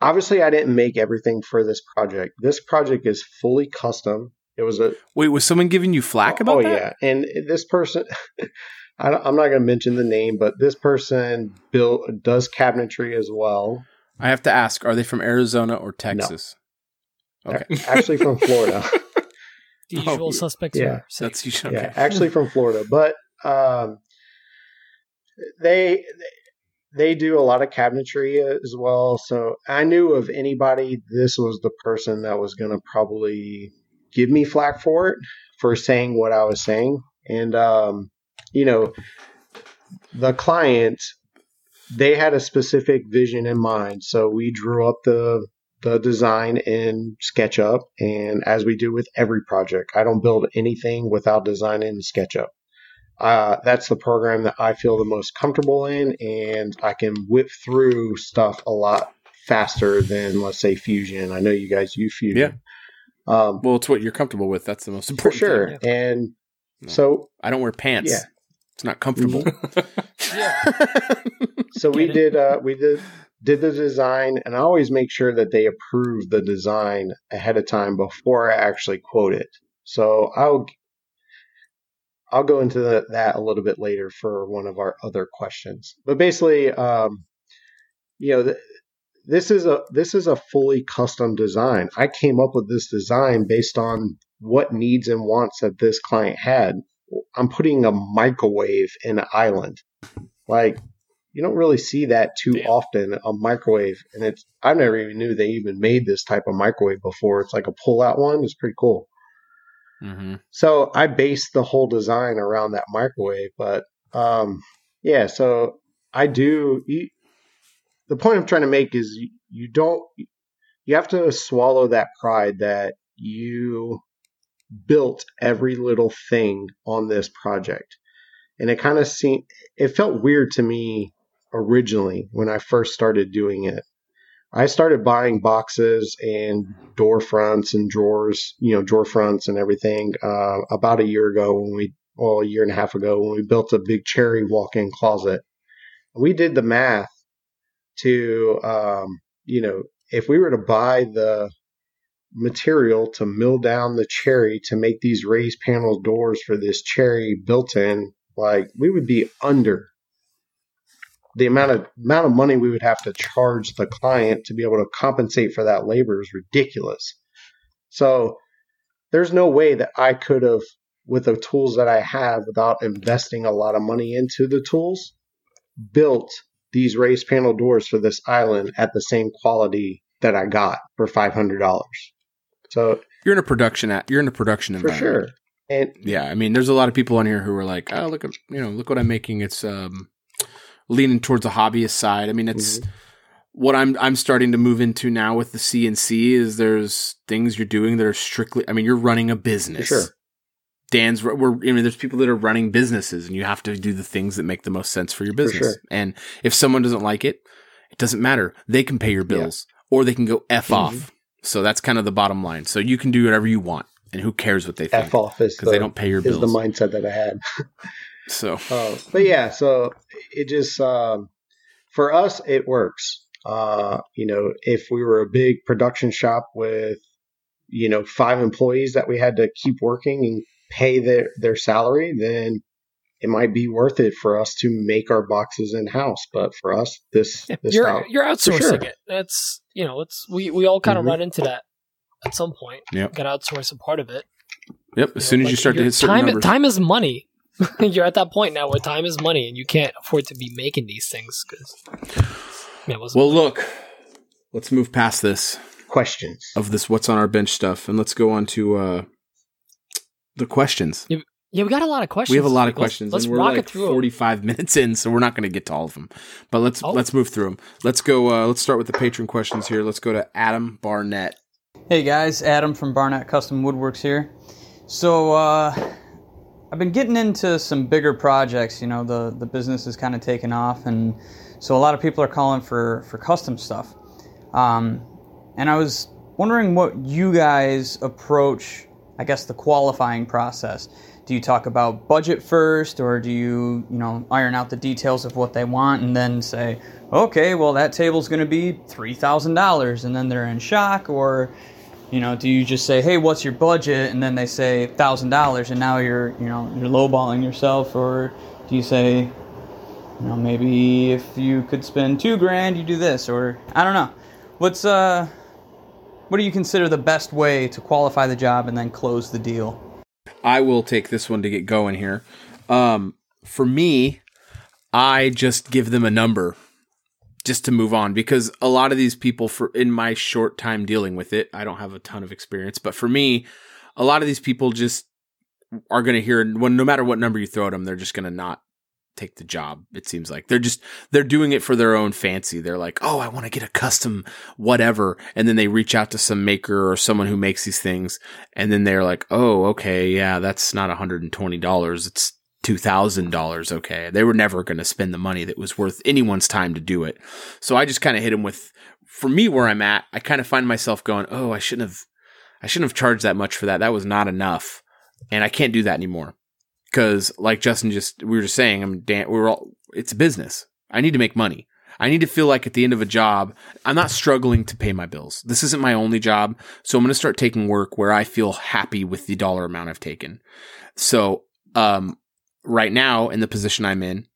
obviously I didn't make everything for this project. This project is fully custom. It was a Wait, was someone giving you flack oh, about oh that? yeah, and this person, I am not going to mention the name, but this person built does cabinetry as well. I have to ask: Are they from Arizona or Texas? Okay, Actually from Florida. The usual Oh, suspects yeah. are safe. that's okay. Yeah, actually from Florida, but um, they they do a lot of cabinetry as well. So I knew of anybody, this was the person that was going to probably give me flack for it for saying what I was saying, and um, you know, the client they had a specific vision in mind, so we drew up the the design in SketchUp, and as we do with every project, I don't build anything without designing in SketchUp. Uh, that's the program that I feel the most comfortable in, and I can whip through stuff a lot faster than, let's say, Fusion. I know you guys use Fusion. Um, Well, it's what you're comfortable with. That's the most important. for sure. thing. And No. so, I don't wear pants. Yeah. It's not comfortable. Yeah. so we it? did, uh, we did, did the design, and I always make sure that they approve the design ahead of time before I actually quote it. So I'll I'll go into the, that a little bit later for one of our other questions. But basically, um, you know, th- this is a this is a fully custom design. I came up with this design based on what needs and wants that this client had. I'm putting a microwave in an island. Like you don't really see that too Damn. often, a microwave. And it's I never even knew they even made this type of microwave before. It's like a pull out one. It's pretty cool. hmm So I based the whole design around that microwave, but um, yeah. So I do. You, the point I'm trying to make is you, you don't. You have to swallow that pride that you built every little thing on this project, and it kind of seemed. It felt weird to me originally when I first started doing it. I started buying boxes and door fronts and drawers, you know, drawer fronts and everything uh, about a year ago when we, well, a year and a half ago when we built a big cherry walk-in closet. We did the math to, um, you know, if we were to buy the material to mill down the cherry to make these raised panel doors for this cherry built in, like we would be under the amount of amount of money we would have to charge the client to be able to compensate for that labor is ridiculous. So there's no way that I could have with the tools that I have without investing a lot of money into the tools built these raised panel doors for this island at the same quality that I got for five hundred dollars. So You're in a production at you're in a production for environment. sure, and Yeah, I mean, there's a lot of people on here who are like, "Oh, look at you know, look what I'm making." It's um, leaning towards the hobbyist side. I mean, it's Mm-hmm. what I'm I'm starting to move into now with the CNC. Is there's things you're doing that are strictly. I mean, you're running a business. sure. Dan's we're I mean, there's people that are running businesses, and you have to do the things that make the most sense for your business. sure. And if someone doesn't like it, it doesn't matter. They can pay your Yeah. bills, or they can go f Mhm. off. So that's kind of the bottom line. So you can do whatever you want, and who cares what they think F off is because the, they don't pay your bills. is the mindset that I had. so Uh, but yeah, so it just um, for us it works. Uh, you know, if we were a big production shop with you know five employees that we had to keep working and pay their their salary, then it might be worth it for us to make our boxes in house. But for us, this Yeah, this you're out- you're outsourcing sure. it. That's you know, it's we we all kind of Mhm. run into that at some point. Yep. Got to outsource a part of it. Yep. As soon as like, you start to hit certain time, numbers, time is money. you're at that point now where time is money, and you can't afford to be making these things because. Yeah, it wasn't- well, look, let's move past this questions. of this what's on our bench stuff, and let's go on to uh, the questions. yeah, we got a lot of questions. We have a lot of Let's- questions, Let's, and we're rock like it through. forty-five minutes in, so we're not going to get to all of them. But let's Oh. let's move through them. Let's go. Uh, let's start with the patron questions here. Let's go to Adam Barnett. Hey guys, Adam from Barnett Custom Woodworks here. So uh, I've been getting into some bigger projects. You know, the the business is kind of taken off, and so a lot of people are calling for for custom stuff. Um, and I was wondering what you guys approach. I guess the qualifying process. Do you talk about budget first, or do you, you know, iron out the details of what they want and then say, okay, well that table's going to be three thousand dollars, and then they're in shock, or you know, do you just say, "Hey, what's your budget?" and then they say thousand dollars, and now you're, you know, you're lowballing yourself, or do you say, you know, maybe if you could spend two grand, you do this, or I don't know. What's uh, what do you consider the best way to qualify the job and then close the deal? I will take this one to get going here. Um, for me, I just give them a number just to move on because a lot of these people for in my short time dealing with it, I don't have a ton of experience, but for me, a lot of these people just are going to hear when no matter what number you throw at them, they're just going to not take the job. It seems like they're just they're doing it for their own fancy. They're like, "Oh, I want to get a custom whatever." And then they reach out to some maker or someone who makes these things and then they're like, "Oh, okay, yeah, that's not $120. It's $2,000. Okay." They were never going to spend the money that was worth anyone's time to do it. So I just kind of hit them with for me where I'm at, I kind of find myself going, "Oh, I shouldn't have I shouldn't have charged that much for that. That was not enough." And I can't do that anymore. Cuz like Justin just we were just saying, I'm Dan, we we're all it's business. I need to make money. I need to feel like at the end of a job, I'm not struggling to pay my bills. This isn't my only job. So I'm going to start taking work where I feel happy with the dollar amount I've taken. So, um, right now in the position I'm in,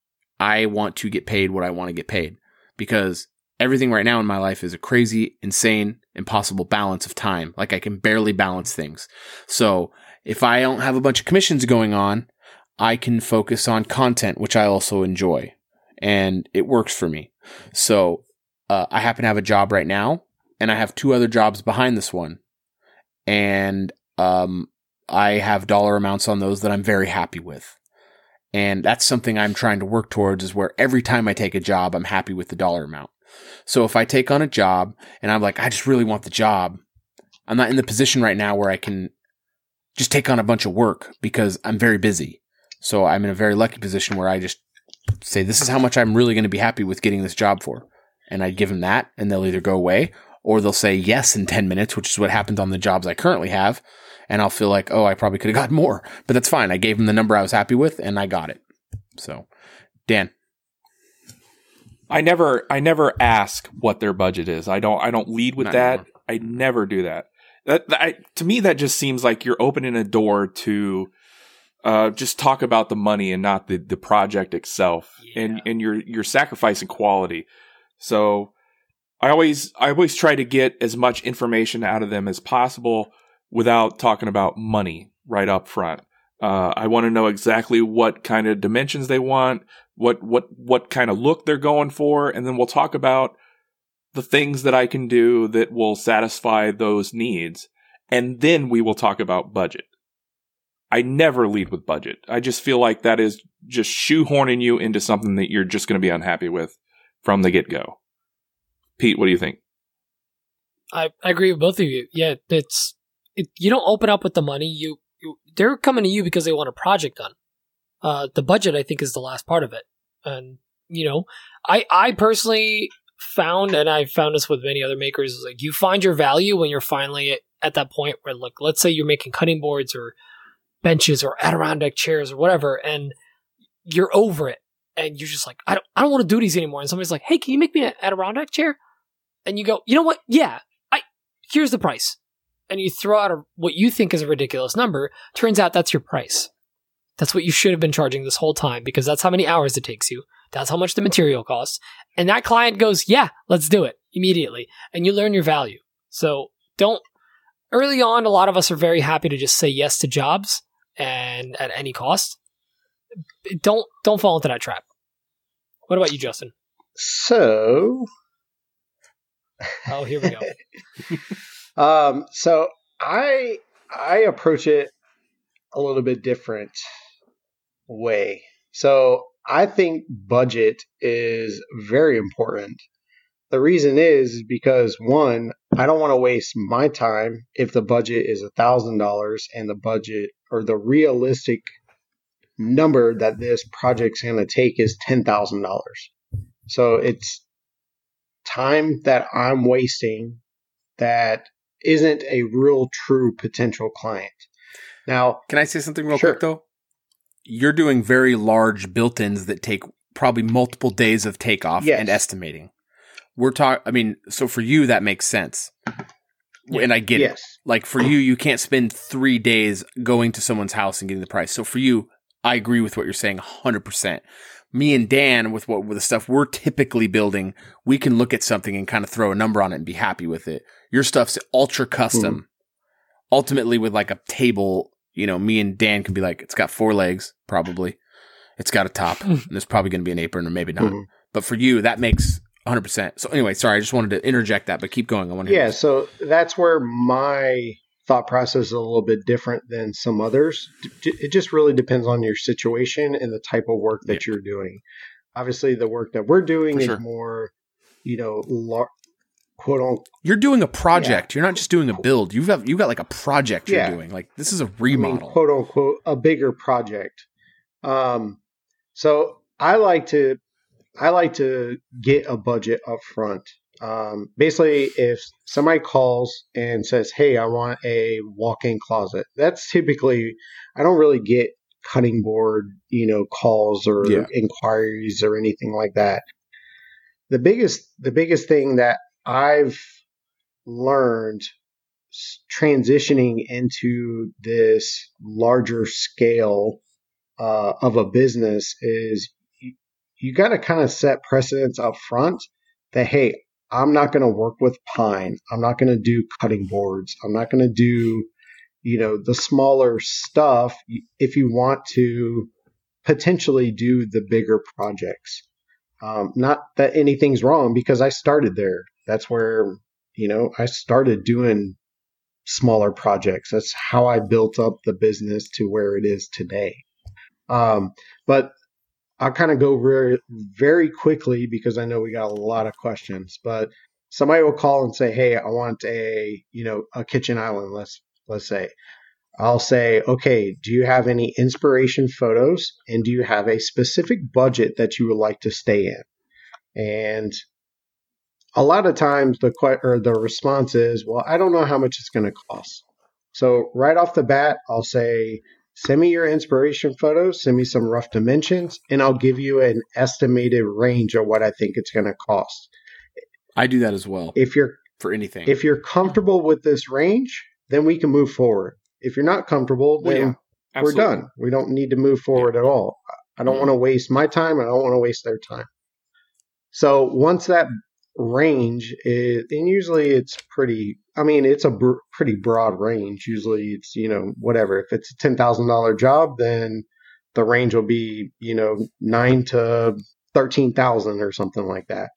I want to get paid what I want to get paid because everything right now in my life is a crazy, insane, impossible balance of time. Like I can barely balance things. So if I don't have a bunch of commissions going on, I can focus on content, which I also enjoy and it works for me. So uh, I happen to have a job right now, and I have two other jobs behind this one, and um, I have dollar amounts on those that I'm very happy with. And that's something I'm trying to work towards is where every time I take a job, I'm happy with the dollar amount. So if I take on a job and I'm like, I just really want the job, I'm not in the position right now where I can just take on a bunch of work because I'm very busy. So I'm in a very lucky position where I just say, this is how much I'm really going to be happy with getting this job for. And I'd give them that and they'll either go away or they'll say yes in 10 minutes, which is what happened on the jobs I currently have. And I'll feel like, oh, I probably could have got more, but that's fine. I gave them the number I was happy with and I got it. So, Dan. I never I never ask what their budget is. I don't I don't lead with Not that. anymore. I never do that. That, that I, to me that just seems like you're opening a door to uh, just talk about the money and not the, the project itself. And Yeah. and you're you're sacrificing quality. So I always I always try to get as much information out of them as possible without talking about money right up front. Uh, I want to know exactly what kind of dimensions they want, what what what kind of look they're going for, and then we'll talk about the things that I can do that will satisfy those needs, and then we will talk about budget. I never lead with budget. I just feel like that is just shoehorning you into something that you're just going to be unhappy with from the get go. Pete, what do you think? I, I agree with both of you. Yeah, it's it, you don't open up with the money. You, you they're coming to you because they want a project done. Uh, the budget I think is the last part of it, and you know, I I personally found, and I found this with many other makers, is like you find your value when you're finally at, at that point where, like, let's say you're making cutting boards or benches or Adirondack chairs or whatever, and you're over it, and you're just like, I don't I don't want to do these anymore. And somebody's like, Hey, can you make me an Adirondack chair? And you go, you know what? Yeah, I here's the price. And you throw out a, what you think is a ridiculous number. Turns out that's your price. That's what you should have been charging this whole time because that's how many hours it takes you. That's how much the material costs. And that client goes, yeah, let's do it immediately. And you learn your value. So don't, early on, a lot of us are very happy to just say yes to jobs and at any cost. Don't, don't fall into that trap. What about you, Justin? So, Oh, here we go. um, so I I approach it a little bit different way. So I think budget is very important. The reason is because one, I don't want to waste my time if the budget is a thousand dollars and the budget or the realistic number that this project's going to take is ten thousand dollars. So it's time that I'm wasting that isn't a real true potential client. Now, Can I say something real Sure. quick though? You're doing very large built-ins that take probably multiple days of takeoff Yes. and estimating. We're talking. I mean, so for you that makes sense, and I get it. Like for you, you can't spend three days going to someone's house and getting the price. So for you, I agree with what you're saying 100%. Me and Dan, with what with the stuff we're typically building, we can look at something and kind of throw a number on it and be happy with it. Your stuff's ultra custom. Ultimately, with like a table, you know, me and Dan can be like, it's got four legs, probably. It's got a top, and there's probably going to be an apron, or maybe not. Mhm. But for you, that makes 100%. So anyway, sorry, I just wanted to interject that, but keep going. I want to yeah. So that's where my thought process is a little bit different than some others. It just really depends on your situation and the type of work that you're doing. Obviously, the work that we're doing is more, you know, lar- quote unquote. You're doing a project. You're not just doing a build. You've got you got like a project you're Yeah. doing. Like this is a I mean, remodel. quote unquote, a bigger project. Um, so I like to, I like to get a budget up front. Um, basically, if somebody calls and says, "Hey, I want a walk-in closet," that's typically I don't really get cutting board, you know, calls or Yeah. inquiries or anything like that. The biggest, the biggest thing that I've learned transitioning into this larger scale uh, of a business is you, you got to kind of set precedents up front that hey i'm not going to work with pine. I'm not going to do cutting boards. I'm not going to do you know the smaller stuff if you want to potentially do the bigger projects. Um, not that anything's wrong because i started there. That's where you know i started doing smaller projects. That's how i built up the business to where it is today. Um, but I'll kind of go very, very quickly because I know we got a lot of questions. But somebody will call and say, "Hey, I want a, you know, a kitchen island." Let's let's say. I'll say, okay, do you have any inspiration photos and do you have a specific budget that you would like to stay in? And a lot of times the que- or the response is, well, I don't know how much it's going to cost. So right off the bat, I'll say, send me your inspiration photos, send me some rough dimensions, and I'll give you an estimated range of what I think it's going to cost. I do that as well If you're for anything. if you're comfortable with this range, then we can move forward. If you're not comfortable, Well, then yeah, we're done. We don't need to move forward at all. I don't mm-hmm. want to waste my time. I don't want to waste their time. So once that range and usually it's pretty, I mean, it's a br- pretty broad range. Usually it's, you know, whatever. If it's a $10,000 job, then the range will be, you know, nine to 13,000 or something like that.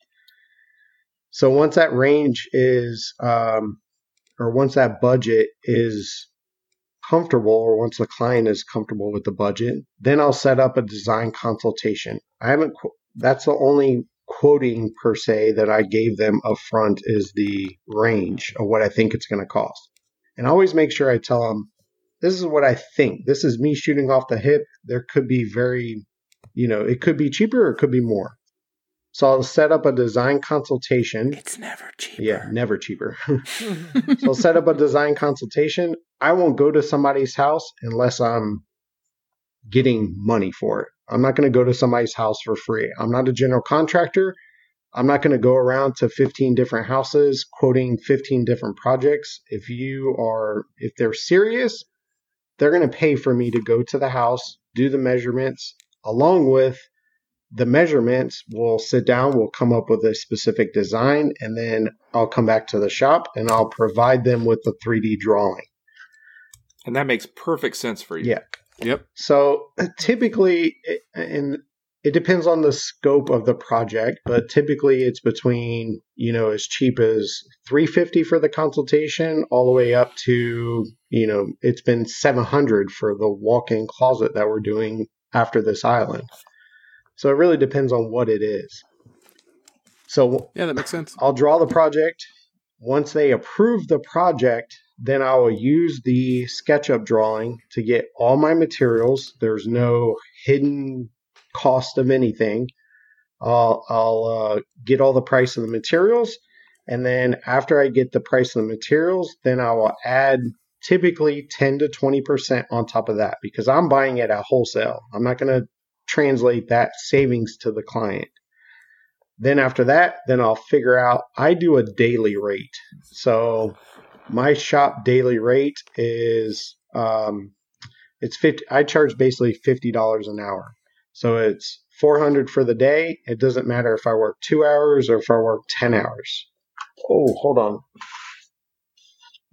So once that range is, um, or once that budget is comfortable, or once the client is comfortable with the budget, then I'll set up a design consultation. I haven't, that's the only quoting per se that I gave them up front is the range of what I think it's going to cost. And I always make sure I tell them, this is what I think. This is me shooting off the hip. There could be very, you know, it could be cheaper or it could be more. So I'll set up a design consultation. it's never cheap. Yeah, never cheaper. so I'll set up a design consultation. I won't go to somebody's house unless I'm getting money for it. I'm not going to go to somebody's house for free. I'm not a general contractor. I'm not going to go around to 15 different houses quoting 15 different projects. If you are, if they're serious, they're going to pay for me to go to the house, do the measurements, along with the measurements. We'll sit down, we'll come up with a specific design, and then I'll come back to the shop and I'll provide them with the 3D drawing. And that makes perfect sense for you. Yeah. Yep. So typically, and it depends on the scope of the project, but typically it's between you know as cheap as three fifty for the consultation, all the way up to you know it's been seven hundred for the walk-in closet that we're doing after this island. So it really depends on what it is. So Yeah, that makes sense. I'll draw the project. Once they approve the project, then I will use the SketchUp drawing to get all my materials. There's no hidden cost of anything. I'll, I'll uh, get all the price of the materials. And then after I get the price of the materials, then I will add typically 10 to 20% on top of that because I'm buying it at wholesale. I'm not going to translate that savings to the client. Then after that, then I'll figure out I do a daily rate. So my shop daily rate is um it's 50 I charge basically $50 an hour. So it's 400 for the day. It doesn't matter if I work 2 hours or if I work 10 hours. Oh, hold on.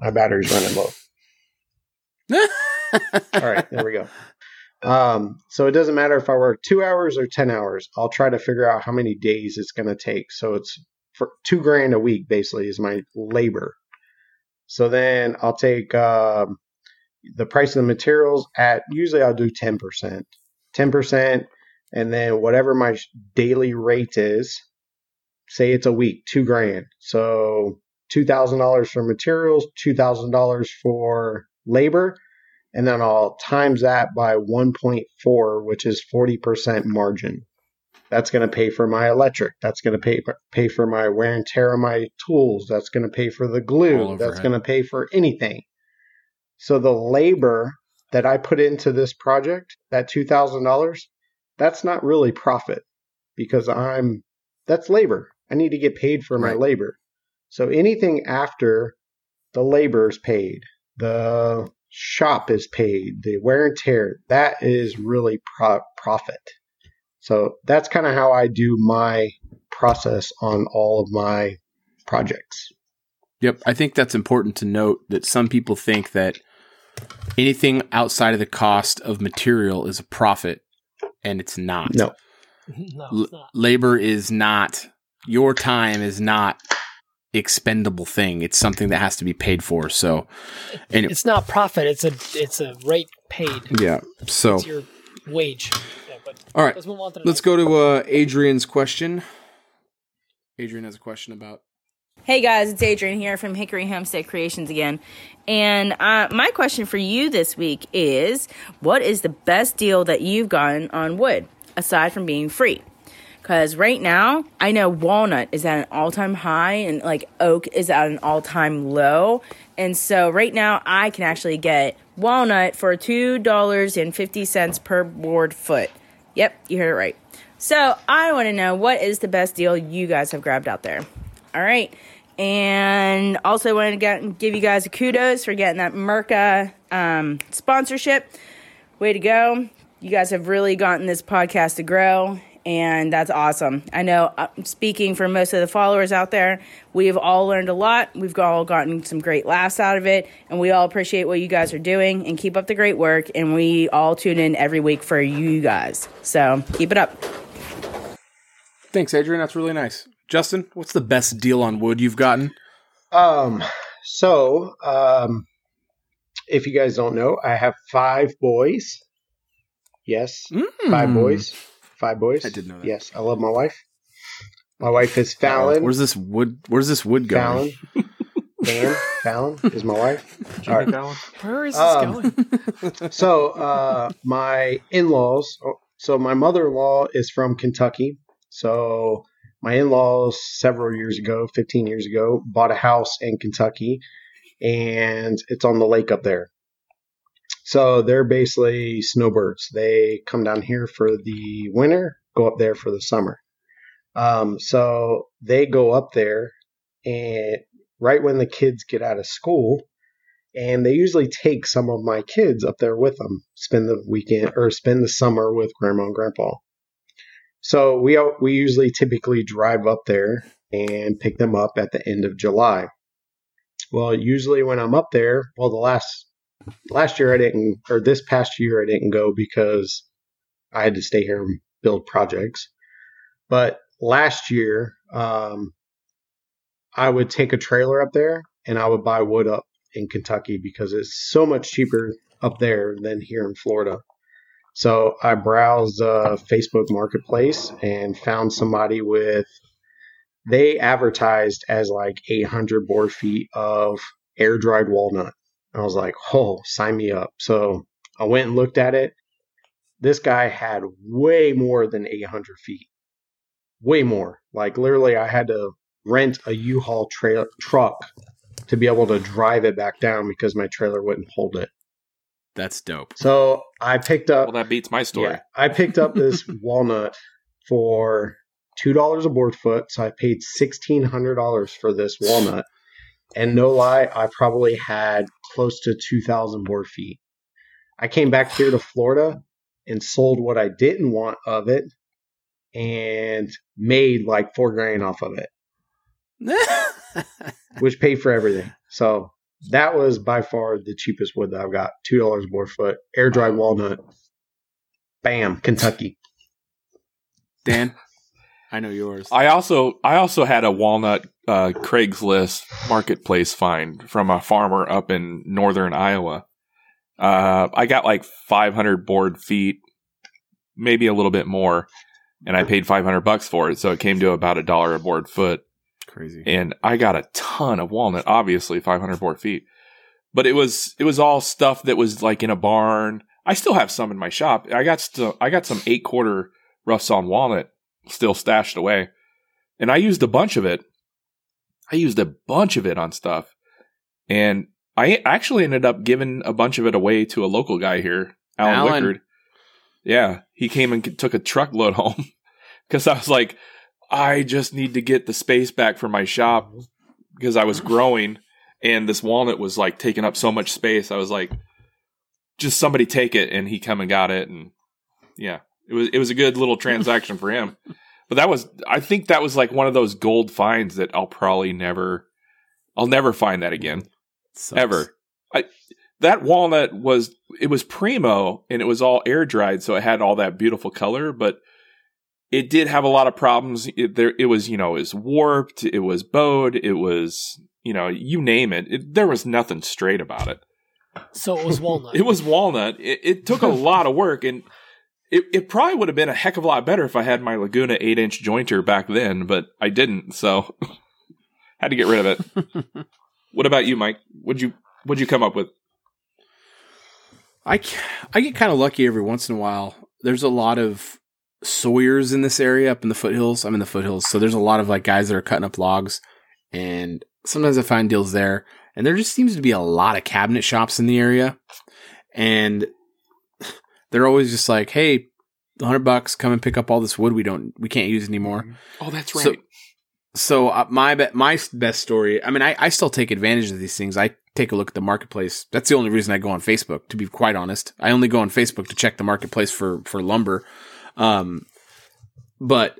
My battery's running low. All right, there we go. Um, so it doesn't matter if I work two hours or 10 hours. I'll try to figure out how many days it's going to take. So it's for two grand a week, basically, is my labor. So then I'll take um, the price of the materials at usually I'll do 10%. 10%. And then whatever my daily rate is, say it's a week, two grand. So $2,000 for materials, $2,000 for labor and then I'll times that by 1.4, which is 40% margin. That's going to pay for my electric. That's going to pay pay for my wear and tear on my tools. That's going to pay for the glue. That's going to pay for anything. So the labor that I put into this project, that $2,000, that's not really profit because I'm that's labor. I need to get paid for my labor. So anything after the labor is paid, the shop is paid, the wear and tear, that is really pro- profit. So that's kind of how I do my process on all of my projects. Yep. I think that's important to note that some people think that anything outside of the cost of material is a profit, and it's not. No. no, it's not. labor is not your time is not expendable thing. It's something that has to be paid for. So, and It's not profit. It's a it's a rate paid. yeah. So, It's your wage. Yeah, but all right. let's move on to the Let's next go to uh, Adrian's question. Adrian has a question about Hey guys, it's Adrian here from Hickory Homestead Creations again. And uh, my question for you this week is what is the best deal that you've gotten on wood aside from being free? Because right now, I know walnut is at an all time high and like oak is at an all time low. And so right now, I can actually get walnut for $2.50 per board foot. Yep, you heard it right. So I want to know what is the best deal you guys have grabbed out there. All right. And also wanted to get, give you guys a kudos for getting that Mirka um, sponsorship. Way to go. You guys have really gotten this podcast to grow, and that's awesome. I know, uh, speaking for most of the followers out there, we've all learned a lot. We've all gotten some great laughs out of it, and we all appreciate what you guys are doing and keep up the great work. And we all tune in every week for you guys. So keep it up. Thanks, Adrian. That's really nice. Justin, what's the best deal on wood you've gotten? Um, so, um, if you guys don't know, I have five boys. Yes, mm. five boys. Five boys. I did know that. Yes, I love my wife. My wife is Fallon. Where's this wood? Where's this wood going? Fallon. Dan Fallon is my wife. All right. Where is this Um, going? So, uh, my in-laws. So, my mother-in-law is from Kentucky. So, my in-laws several years ago, 15 years ago, bought a house in Kentucky, and it's on the lake up there. So, they're basically snowbirds. They come down here for the winter, go up there for the summer. Um, so they go up there, and right when the kids get out of school, and they usually take some of my kids up there with them, spend the weekend or spend the summer with grandma and grandpa. So we we usually typically drive up there and pick them up at the end of July. Well, usually when I'm up there, well, the last last year I didn't, or this past year I didn't go because I had to stay here and build projects. But last year, um, I would take a trailer up there and I would buy wood up in Kentucky because it's so much cheaper up there than here in Florida. So I browsed uh, Facebook Marketplace and found somebody with, they advertised as like 800 board feet of air dried walnut. I was like, oh, sign me up. So I went and looked at it. This guy had way more than 800 feet. Way more. Like literally, I had to rent a U-Haul tra- truck to be able to drive it back down because my trailer wouldn't hold it. That's dope. So I picked up. Well, that beats my story. Yeah, I picked up this walnut for two dollars a board foot. So I paid sixteen hundred dollars for this walnut, and no lie, I probably had close to two thousand board feet. I came back here to Florida and sold what I didn't want of it, and made like four grand off of it, which paid for everything. So that was by far the cheapest wood that I've got. Two dollars a board foot, air dried walnut. Bam, Kentucky. Dan, I know yours. I also I also had a walnut uh, Craigslist marketplace find from a farmer up in northern Iowa. Uh, I got like 500 board feet, maybe a little bit more, and I paid 500 bucks for it, so it came to about a dollar a board foot. Crazy. and I got a ton of walnut, obviously 500 board feet. But it was it was all stuff that was like in a barn. I still have some in my shop. I got still I got some eight quarter rough sawn walnut still stashed away, and I used a bunch of it. I used a bunch of it on stuff, and I actually ended up giving a bunch of it away to a local guy here, Alan, Alan. Wickard. Yeah, he came and took a truckload home because I was like, I just need to get the space back for my shop because I was growing and this walnut was like taking up so much space. I was like, just somebody take it, and he come and got it, and yeah, it was it was a good little transaction for him. But that was, I think that was like one of those gold finds that I'll probably never, I'll never find that again ever. I that walnut was it was primo and it was all air dried, so it had all that beautiful color, but it did have a lot of problems. It, there, it was you know, it was warped, it was bowed, it was you know, you name it. it there was nothing straight about it. So it was walnut. It was walnut. It, it took a lot of work, and it, it probably would have been a heck of a lot better if I had my Laguna eight inch jointer back then, but I didn't. So Had to get rid of it. what about you, Mike? Would you would you come up with? I, I get kind of lucky every once in a while. There's a lot of sawyers in this area up in the foothills. I'm in the foothills, so there's a lot of like guys that are cutting up logs, and sometimes I find deals there. And there just seems to be a lot of cabinet shops in the area, and they're always just like, "Hey, hundred bucks, come and pick up all this wood we don't we can't use anymore." Oh, that's So- So uh, my be- my best story. I mean, I, I still take advantage of these things. I take a look at the marketplace. That's the only reason I go on Facebook. To be quite honest, I only go on Facebook to check the marketplace for for lumber. Um, but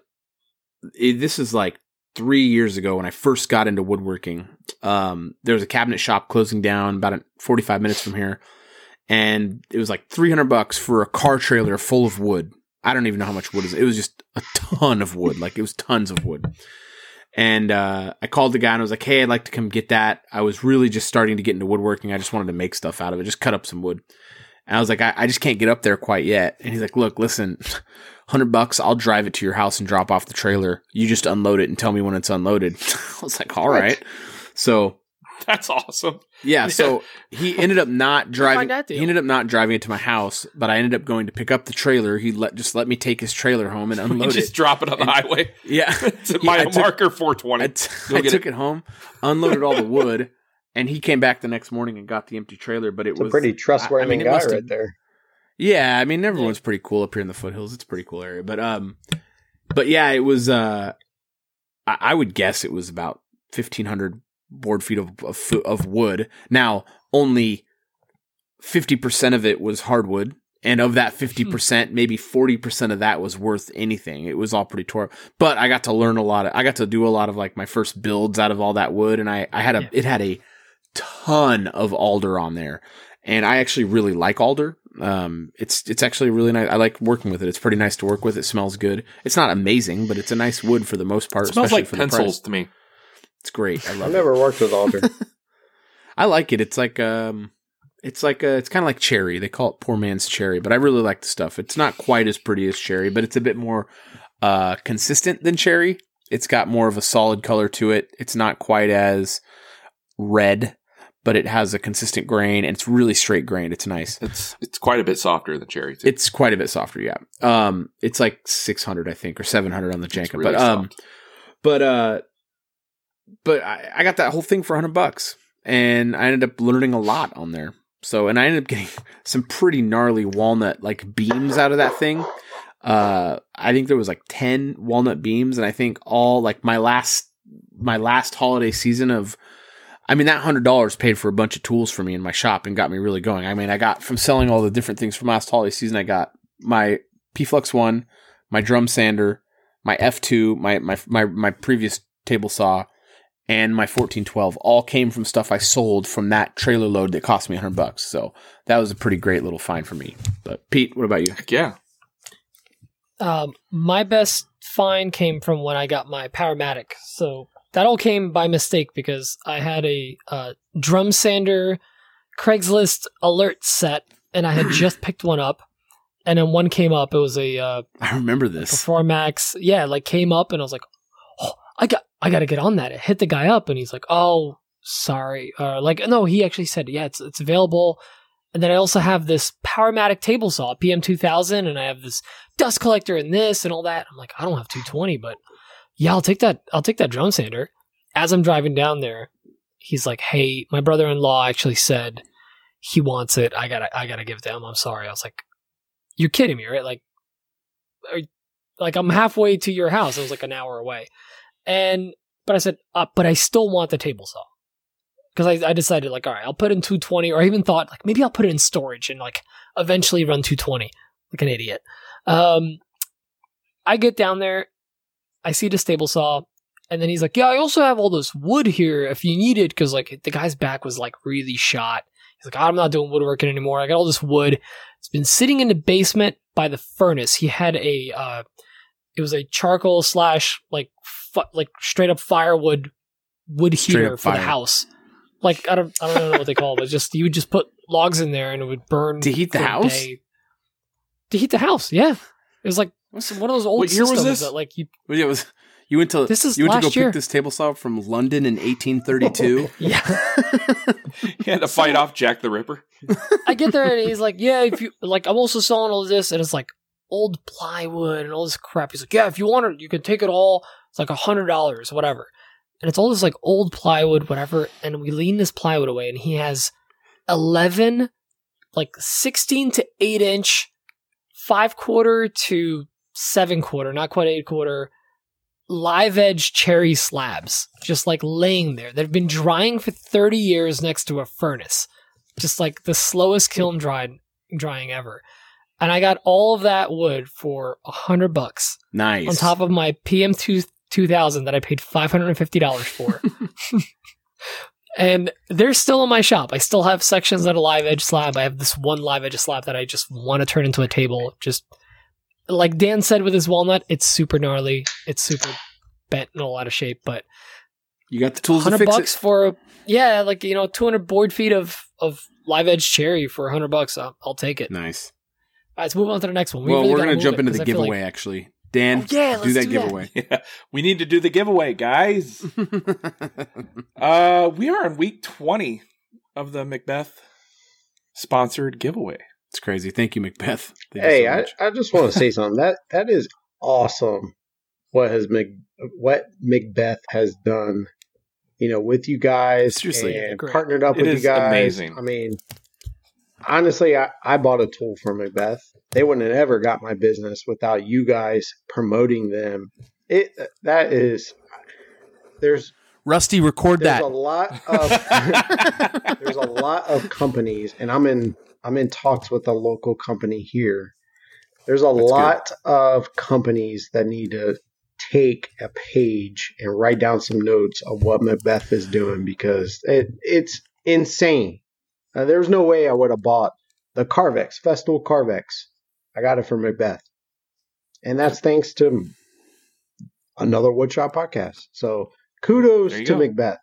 it, this is like three years ago when I first got into woodworking. Um, there was a cabinet shop closing down about forty five minutes from here, and it was like three hundred bucks for a car trailer full of wood. I don't even know how much wood is. It was just a ton of wood. Like it was tons of wood. And uh, I called the guy and I was like, "Hey, I'd like to come get that." I was really just starting to get into woodworking. I just wanted to make stuff out of it, just cut up some wood. And I was like, I, I just can't get up there quite yet. And he's like, "Look, listen, hundred bucks, I'll drive it to your house and drop off the trailer. You just unload it and tell me when it's unloaded." I was like, All right. So That's awesome. yeah, so he ended up not driving. He ended up not driving it to my house, but I ended up going to pick up the trailer. He let just let me take his trailer home and You unload just it. Just drop it on the highway. Yeah, It's my I took- marker 420. I, t- Go I took it. it. home, unloaded all the wood, and he came back the next morning and got the empty trailer. But it It's a was pretty trustworthy I mean, it guy right there. Yeah, I mean everyone's pretty cool up here in the foothills. It's a pretty cool area, but um, but yeah, it was. Uh, I, I would guess it was about fifteen hundred board feet of of, of wood. Now only fifty percent of it was hardwood, and of that fifty percent, maybe forty percent of that was worth anything. It was all pretty tore. But I got to learn a lot. Of, I got to do a lot of like my first builds out of all that wood, and I I had a Yeah. it had a ton of alder on there, and I actually really like alder. Um, it's it's actually really nice. I like working with it. It's pretty nice to work with. It smells good. It's not amazing, but it's a nice wood for the most part. It smells especially like for the pencils price. to me. It's great. I love I've it. never worked with alder. I like it. It's like um, it's like a, it's kind of like cherry. They call it poor man's cherry, but I really like the stuff. It's not quite as pretty as cherry, but it's a bit more uh consistent than cherry. It's got more of a solid color to it. It's not quite as red, but it has a consistent grain and it's really straight grained. It's nice. It's it's quite a bit softer than cherry. Too. It's quite a bit softer, yeah. Um, it's like six hundred, I think, or seven hundred on the Janka. really but um, soft. but uh, but I, I got that whole thing for hundred bucks, and I ended up learning a lot on there. So, and I ended up getting some pretty gnarly walnut like beams out of that thing. Uh, I think there was like ten walnut beams, and I think all like my last my last holiday season of. I mean, that hundred dollars paid for a bunch of tools for me in my shop and got me really going. I mean, I got from selling all the different things from last holiday season. I got my P Flux one, my drum sander, my F two, my my my my previous table saw, and my fourteen twelve all came from stuff I sold from that trailer load that cost me hundred bucks. So that was a pretty great little find for me. But Pete, what about you? Heck yeah. Um, my best find came from when I got my Powermatic. So that all came by mistake because I had a uh, drum sander Craigslist alert set, and I had just picked one up. And then one came up. It was a uh, I remember this. Performax. Yeah, like came up, and I was like, "Oh, I got, I got to get on that." It hit the guy up, and he's like, "Oh, sorry." Like, no, he actually said, "Yeah, it's it's available." And then I also have this Powermatic table saw, PM2000, and I have this dust collector and this and all that. I'm like, I don't have 220, but yeah, I'll take that. I'll take that drum sander. As I'm driving down there, he's like, "Hey, my brother-in-law actually said he wants it. I gotta, I gotta give it to him. I'm sorry." I was like, "You're kidding me, right? Like, are, like I'm halfway to your house. It was like an hour away, and but I said, uh, but I still want the table saw because I, I decided like, all right, I'll put in 220, or I even thought like maybe I'll put it in storage and like eventually run 220 like an idiot. Um, I get down there, I see the table saw, and then he's like, yeah, I also have all this wood here if you need it because like the guy's back was like really shot. He's like, I'm not doing woodworking anymore. I got all this wood. It's been sitting in the basement by the furnace. He had a, uh, it was a charcoal slash like fu- like straight up firewood wood Straight heater up for the house. Like I don't I don't know what they call it, but just you would just put logs in there and it would burn To heat the house? day. To heat the house, yeah. It was like one of those old What year was systems this? that like you Well, It was You went to This is you went to go last year. pick this table saw from London in 1832. Yeah. He had to fight off Jack the Ripper. I get there and he's like, yeah, if you like, I'm also selling all this, and it's like old plywood and all this crap. He's like, yeah, if you want it, you can take it all. It's like a hundred dollars, whatever. And it's all this like old plywood, whatever. And we lean this plywood away, and he has eleven, like sixteen to eight inch, five quarter to seven quarter, not quite eight quarter, live edge cherry slabs, just like laying there. They've been drying for thirty years next to a furnace just like the slowest kiln dried drying ever. And I got all of that wood for a hundred bucks nice. on top of my PM two two thousand that I paid five hundred and fifty dollars for. and they're still in my shop. I still have sections that are live edge slab. I have this one live edge slab that I just want to turn into a table. Just like Dan said with his walnut, it's super gnarly. It's super bent and all out of shape, but you got the tools to hundred fix bucks it. for yeah, like you know, two hundred board feet of of live edge cherry for hundred bucks. I'll, I'll take it. Nice. All right, let's move on to the next one. well, really we're gonna jump it, into the feel like- giveaway. Actually, Dan, Oh, yeah, do that do that. giveaway. Yeah, we need to do the giveaway, guys. Uh, we are on week 20 of the MacBeath sponsored giveaway. it's crazy. Thank you, MacBeath. Thank you Hey, so I. I just want to say something. That that is awesome. What has Mac, what MacBeath has done, you know, with you guys Seriously, and great. partnered up It with you guys. amazing. I mean, honestly, I, I bought a tool from MacBeath. They wouldn't have ever got my business without you guys promoting them. It that is there's Rusty, record there's that. a lot of there's a lot of companies and i'm in i'm in talks with a local company here there's a That's lot of companies that need to take a page and write down some notes of what MacBeath is doing because it, it's insane uh, there's no way i would have bought the carvex Festool carvex i got it from MacBeath and that's thanks to another woodshop podcast so kudos to go. MacBeath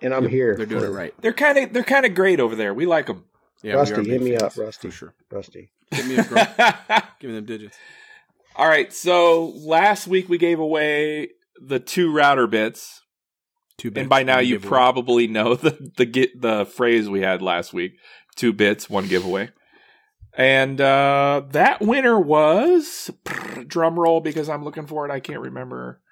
and i'm Yep, here They're doing it right. They're kind of they're kind of great over there. We like them. Yeah, Rusty, we hit me up, Rusty. For sure. Rusty. Give me a girl. Give me them digits. All right, so last week we gave away the two router bits, Two bits. and by now you giveaway. probably know the the get the phrase we had last week: two bits, one giveaway. And uh, that winner was drum roll because I'm looking for it. I can't remember.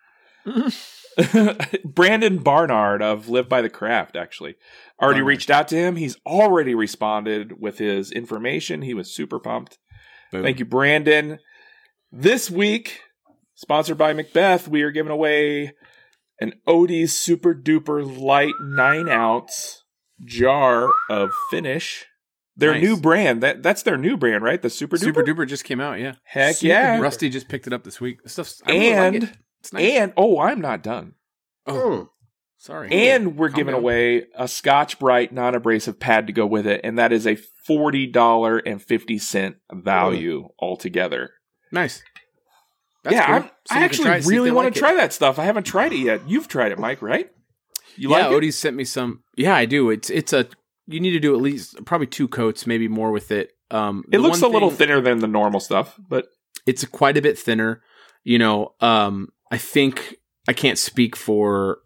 Brandon Barnard of Live by the Craft actually already Barnard. reached out to him. He's already responded with his information. He was super pumped. Boom. Thank you, Brandon. This week, sponsored by MacBeath, we are giving away an Odie's Super Duper Light 9 ounce jar of finish. Their Nice. new brand. That That's their new brand, right? The Super Duper? Super duper just came out. Yeah. Heck Super yeah. duper. Rusty just picked it up this week. This stuff's I really like And, it. It's nice. and, oh, I'm not done. oh, Mm. sorry. And we're giving down. away a Scotch Brite non abrasive pad to go with it, and that is a $40.50 value altogether. nice. That's yeah, cool. I'm, So I actually try it, see if really want like to it. try that stuff. I haven't tried it yet. You've tried it, Mike, right? You yeah, like it? Odie sent me some. Yeah, I do. It's it's a. You need to do at least probably two coats, maybe more with it. Um, It looks a one little thinner than the normal stuff, but It's quite a bit thinner. You know, um, I think I can't speak for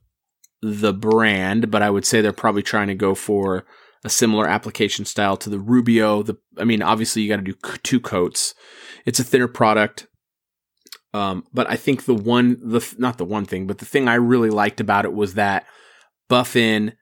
the brand, but I would say they're probably trying to go for a similar application style to the Rubio. The I mean, obviously you got to do c- two coats. It's a thinner product. Um, but I think the one, the not the one thing, but the thing I really liked about it was that buff in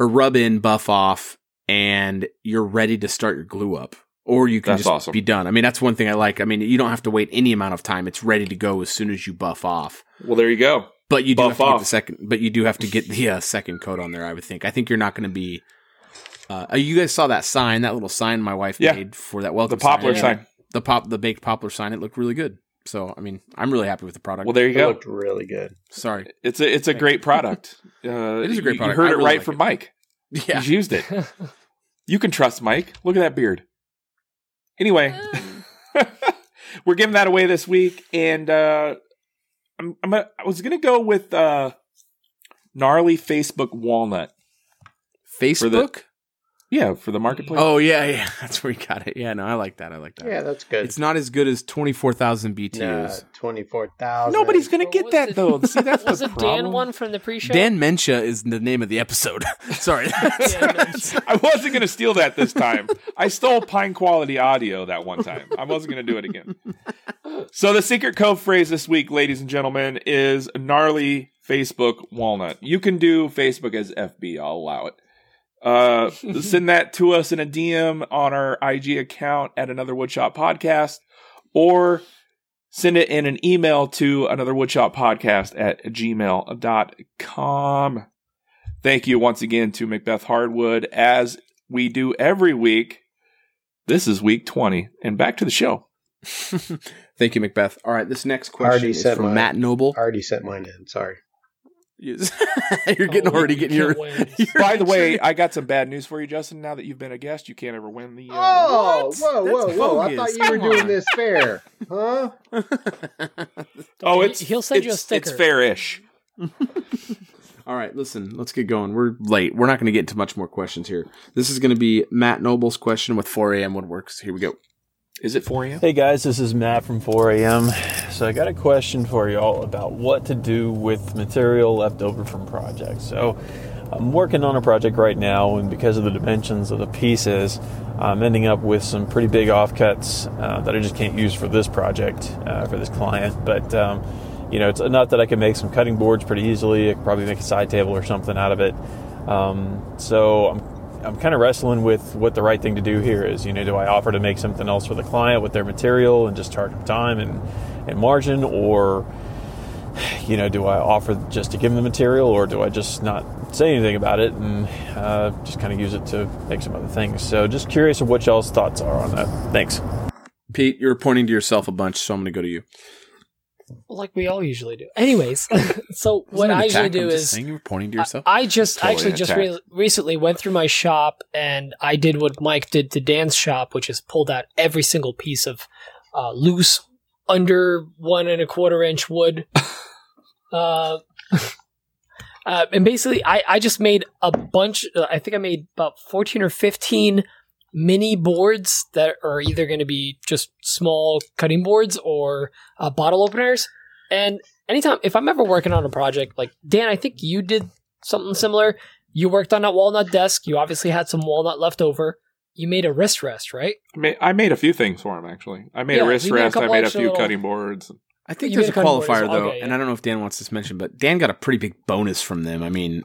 or rub in, buff off, and you're ready to start your glue up. Or you can That's just awesome. be done. I mean, that's one thing I like. I mean, you don't have to wait any amount of time. It's ready to go as soon as you buff off. well, there you go. But you do Buff have to get the second. But you do have to get the uh, second coat on there. I would think. I think you're not going to be. Uh, you guys saw that sign, that little sign my wife Yeah. made for that welcome. The poplar Yeah. sign. the pop, the baked poplar sign. It looked really good. So I mean, I'm really happy with the product. Well, there you It go. looked really good. Sorry. It's a it's a great product. Uh, It is a great you- product. You heard I it really right like from it. Mike. Yeah. He's used it. You can trust Mike. Look at that beard. Anyway, we're giving that away this week, and uh, I'm, I'm a, I was gonna go with uh, gnarly Facebook walnut. Facebook. Yeah, for the marketplace. Oh yeah, yeah, that's where you got it. Yeah, no, I like that. I like that. Yeah, that's good. It's not as good as twenty four thousand Nah, BTUs. twenty four thousand. Nobody's gonna What get that it? though. See, that's Was the it problem. Dan one from the pre-show? Dan Mencha is the name of the episode. Sorry. I wasn't going to steal that this time. I stole Pine Quality Audio that one time. I wasn't going to do it again. So the secret code phrase this week, ladies and gentlemen, is gnarly Facebook walnut. You can do Facebook as FB. I'll allow it. Uh, send that to us in a DM on our IG account at Another Woodshop Podcast, or send it in an email to Another Woodshop Podcast at gmail.com. Thank you once again to MacBeath Hardwood, as we do every week. This is week 20, and back to the show. Thank you, MacBeath. All right, this next question is from mine. Matt Noble. I already sent mine in. Sorry. Yes. You're getting Oh, already getting your. your- By the way, I got some bad news for you, Justin. Now that you've been a guest, you can't ever win the. Uh, Oh, What? whoa, whoa, That's whoa! I thought you were Come doing on. this fair, huh? oh, it's he'll send you a sticker. It's fairish. All right, listen, let's get going. We're late. We're not going to get into much more questions here. This is going to be Matt Noble's question with 4 a.m. Woodworks. Here we go. Is it for you? Hey guys, this is Matt from 4am. So I got a question for you all about what to do with material left over from projects. So I'm working on a project right now, and because of the dimensions of the pieces, I'm ending up with some pretty big offcuts uh, that I just can't use for this project uh, for this client. But um, you know, it's enough that I can make some cutting boards pretty easily. I could probably make a side table or something out of it. Um, so I'm I'm kind of wrestling with what the right thing to do here is. You know, do I offer to make something else for the client with their material and just charge them time and, and margin, or you know, do I offer just to give them the material, or do I just not say anything about it and uh, just kind of use it to make some other things? So, just curious of what y'all's thoughts are on that. Thanks. Pete, you're pointing to yourself a bunch, so I'm going to go to you. Like we all usually do. Anyways, so what I usually do I'm is saying you were pointing to yourself. I just Totally actually just re- recently went through my shop and I did what Mike did to Dan's shop, which is pulled out every single piece of uh, loose under one and a quarter inch wood. uh, uh, and basically, I, I just made a bunch. Uh, I think I made about fourteen or fifteen mini boards that are either going to be just small cutting boards or uh, bottle openers. And anytime, if I'm ever working on a project, like Dan, I think you did something similar. You worked on that walnut desk. You obviously had some walnut left over. You made a wrist rest, right? I made, a few things for him actually. I made Yeah, a wrist you made a rest. I made a few little- cutting boards. I think You there's a a qualifier as though, Okay, and. I don't know if Dan wants this mentioned, but Dan got a pretty big bonus from them. I mean,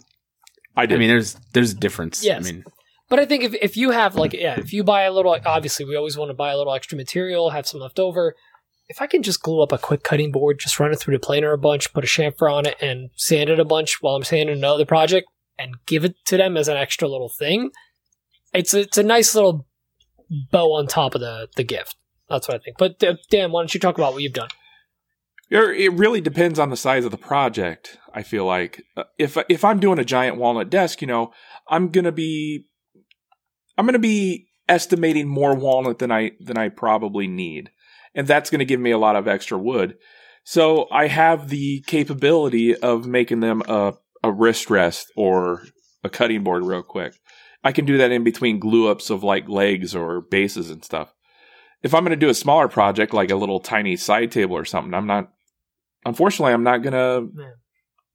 I did. I mean, there's there's a difference. Yes. I mean, But I think if, if you have like yeah, if you buy a little, obviously we always want to buy a little extra material, have some left over. If I can just glue up a quick cutting board, just run it through the planer a bunch, put a chamfer on it, and sand it a bunch while I'm sanding another project, and give it to them as an extra little thing, it's a, it's a nice little bow on top of the the gift. That's what I think. But uh, Dan, why don't you talk about what you've done? It really depends on the size of the project. I feel like Uh, if if I'm doing a giant walnut desk, you know, I'm gonna be I'm gonna be estimating more walnut than I than I probably need, and that's gonna give me a lot of extra wood. So I have the capability of making them a a wrist rest or a cutting board real quick. I can do that in between glue ups of like legs or bases and stuff. If I'm going to do a smaller project like a little tiny side table or something, I'm not. Unfortunately, I'm not going to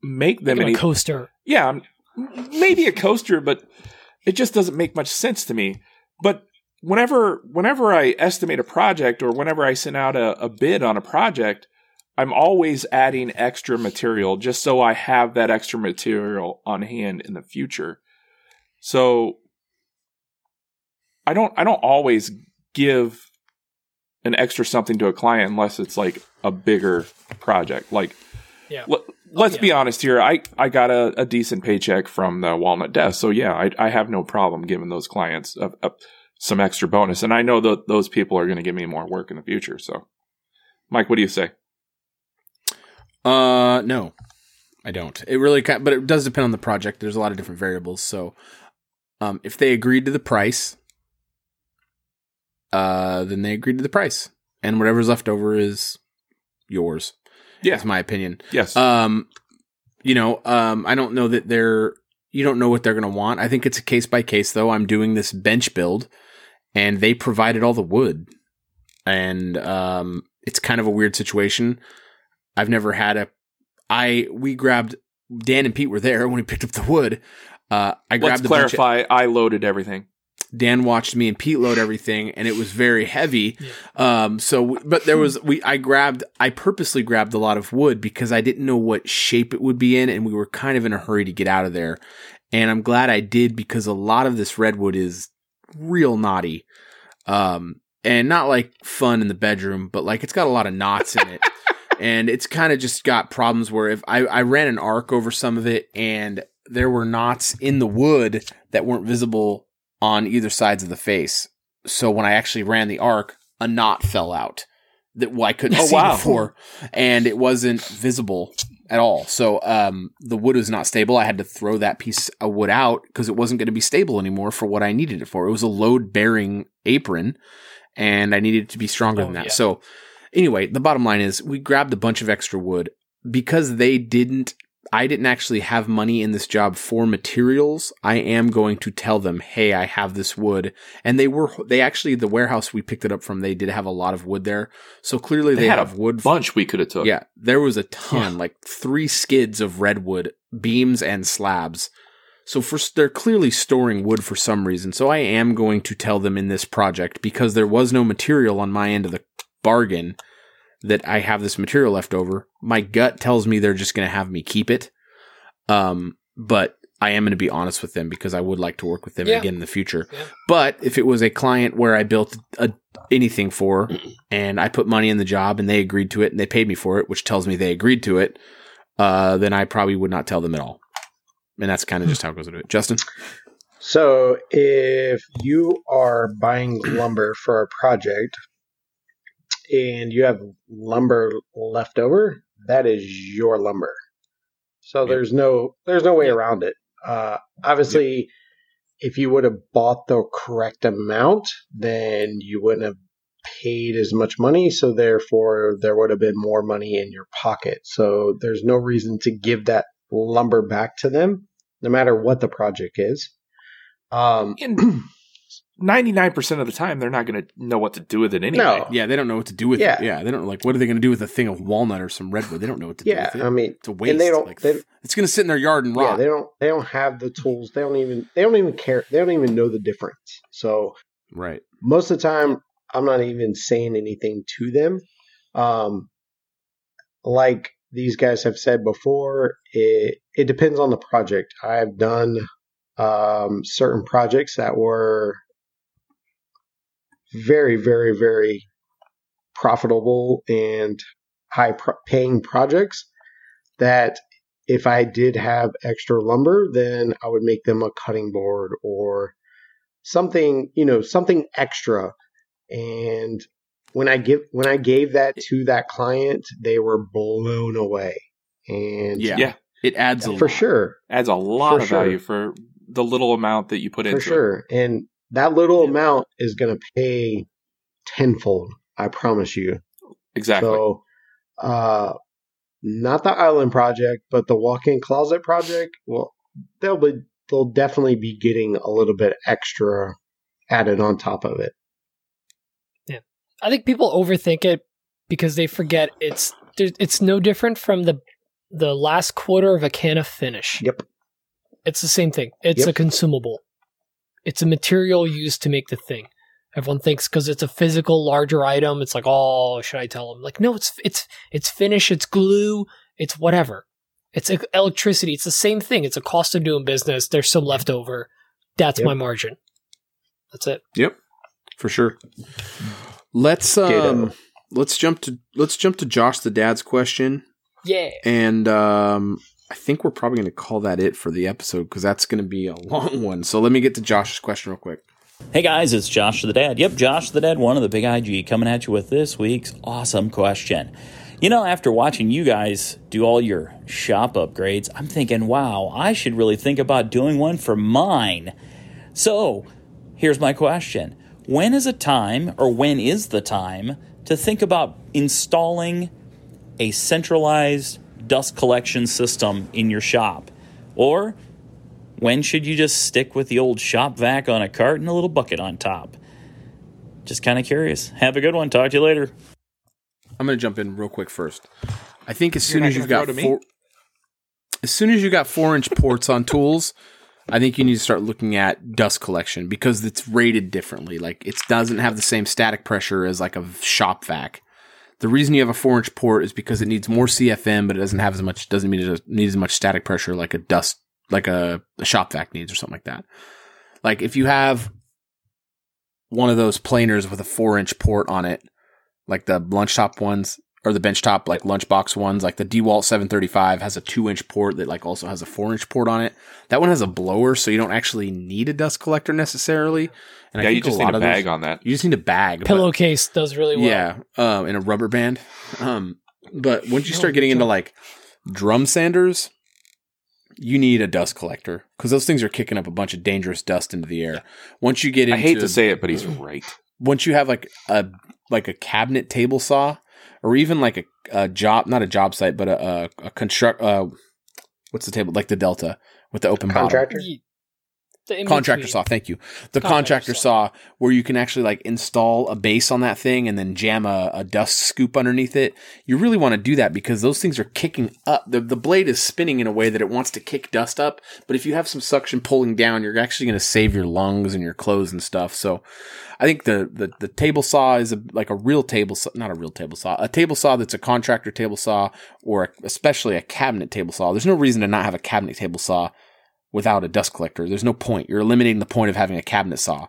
make them any. a coaster. yeah, maybe a coaster, but it just doesn't make much sense to me. But whenever whenever I estimate a project or whenever I send out a, a bid on a project, I'm always adding extra material just so I have that extra material on hand in the future. So I don't I don't always give an extra something to a client unless it's like a bigger project. Like Yeah. let, let's yeah. be honest here. I, I got a, a decent paycheck from the Walnut Desk. So yeah, I, I have no problem giving those clients a, a, some extra bonus. And I know that those people are going to give me more work in the future. So Mike, what do you say? Uh, no, I don't. It really, kind but it does depend on the project. There's a lot of different variables. So, um, if they agreed to the price, uh, then they agreed to the price, and whatever's left over is yours. Yeah. That's my opinion. Yes. Um, you know, um, I don't know that they're you don't know what they're going to want. I think it's a case by case though. I'm doing this bench build and they provided all the wood. And um it's kind of a weird situation. I've never had a I we grabbed Dan and Pete were there when we picked up the wood. Uh I grabbed Let's bunch of- clarify. I loaded everything. Dan watched me and Pete load everything, and it was very heavy. Um, so, but there was we I grabbed I purposely grabbed a lot of wood because I didn't know what shape it would be in, and we were kind of in a hurry to get out of there. And I'm glad I did because a lot of this redwood is real knotty, um, and not like fun in the bedroom, but like it's got a lot of knots in it. And it's kind of just got problems where if I, I ran an arc over some of it and there were knots in the wood that weren't visible on either sides of the face. So when I actually ran the arc, a knot fell out that well, I couldn't Oh, see wow. before, and it wasn't visible at all. So um, the wood was not stable. I had to throw that piece of wood out because it wasn't going to be stable anymore for what I needed it for. It was a load bearing apron, and I needed it to be stronger Oh, than that. yeah. So anyway, the bottom line is we grabbed a bunch of extra wood because they didn't I didn't actually have money in this job for materials. I am going to tell them, "Hey, I have this wood." And they were they actually the warehouse we picked it up from, they did have a lot of wood there. So clearly they, They had have a wood bunch we could have took. yeah, there was a ton, like three skids of redwood beams and slabs. So for they're clearly storing wood for some reason. So I am going to tell them in this project because there was no material on my end of the bargain that I have this material left over. My gut tells me they're just going to have me keep it. Um, but I am going to be honest with them because I would like to work with them Yeah. again in the future. Yeah. But if it was a client where I built a, anything for and I put money in the job and they agreed to it and they paid me for it, which tells me they agreed to it, uh, then I probably would not tell them at all. And that's kind of just how it goes to it. Justin? So if you are buying lumber for a project and you have lumber left over, that is your lumber. So Yep. there's no there's no way around it. Uh, obviously, if you would have bought the correct amount, then you wouldn't have paid as much money. So therefore, there would have been more money in your pocket. So there's no reason to give that lumber back to them, no matter what the project is. Um, And ninety nine percent of the time, they're not going to know what to do with it anyway. No. Yeah, they don't know what to do with Yeah. it. Yeah, they don't like what are they going to do with a thing of walnut or some redwood? They don't know what to yeah, do with it. Yeah, I mean, it's a waste. and they don't. like, they, it's going to sit in their yard and rot. yeah, they don't. They don't have the tools. They don't even. They don't even care. They don't even know the difference. So right. most of the time, I'm not even saying anything to them. Um, like these guys have said before, it it depends on the project. I've done um, certain projects that were very, very, very profitable and high pro- paying projects that if I did have extra lumber, then I would make them a cutting board or something, you know, something extra. And when I give when I gave that to that client, they were blown away. And Yeah. Yeah. It adds a for lot. sure, Adds a lot For of sure. value for the little amount that you put in. for into it. sure. And that little amount is going to pay tenfold. I promise you. Exactly. So, uh, not the island project, but the walk-in closet project. Well, they'll be they'll definitely be getting a little bit extra added on top of it. Yeah, I think people overthink it because they forget it's it's no different from the the last quarter of a can of finish. Yep. It's the same thing. It's Yep. a consumable. It's a material used to make the thing. Everyone thinks because it's a physical larger item, it's like, oh, should I tell them? Like, no, it's it's it's finish, it's glue, it's whatever. It's e- electricity. It's the same thing. It's a cost of doing business. There's some left over. That's Yep. my margin. That's it. Yep, for sure. Let's Ditto. um, let's jump to let's jump to Josh the dad's question, Yeah. and um, I think we're probably going to call that it for the episode because that's going to be a long one. So let me get to Josh's question real quick. Hey guys, it's Josh the Dad. Yep, Josh the Dad, one of the Big IG, coming at you with this week's awesome question. You know, after watching you guys do all your shop upgrades, I'm thinking, wow, I should really think about doing one for mine. So, here's my question When is a time, or when is the time, to think about installing a centralized dust collection system in your shop? Or When should you just stick with the old shop vac on a cart and a little bucket on top? Just kind of curious. Have a good one. Talk to you later. I'm going to jump in real quick first. I think as You're soon as you've got throw to me? four, as soon as you got four inch ports on tools, I think you need to start looking at dust collection because it's rated differently. Like it doesn't have the same static pressure as like a shop vac. The reason you have a four inch port is because it needs more CFM, but it doesn't have as much. Doesn't mean it needs as much static pressure like a dust, like a, a shop vac needs or something like that. Like if you have one of those planers with a four inch port on it, like the lunch top ones or the bench top like lunchbox ones, like the DeWalt 735 has a two inch port that like also has a four inch port on it. That one has a blower, so you don't actually need a dust collector necessarily. And yeah, I you just a need a of those- bag on that. You just need a bag. but- Pillowcase does really well. yeah, um, in a rubber band. Um, but once you start getting into like drum sanders, you need a dust collector because those things are kicking up a bunch of dangerous dust into the air. Once you get into, I hate to say it, but he's right. once you have like a like a cabinet table saw, or even like a, a job, not a job site, but a, a, a construct. Uh, what's the table like the Delta with the open bottom? Contractor. Ye- the contractor saw thank you. The Contractor contractor saw. where you can actually like install a base on that thing and then jam a, a dust scoop underneath it. You really want to do that because those things are kicking up. The, the blade is spinning in a way that it wants to kick dust up but if you have some suction pulling down you're actually going to save your lungs and your clothes and stuff. So i think the the, the table saw is a, like a real table saw not a real table saw a table saw that's a contractor table saw or a, especially a cabinet table saw. There's no reason to not have a cabinet table saw without a dust collector. There's no point. You're eliminating the point of having a cabinet saw.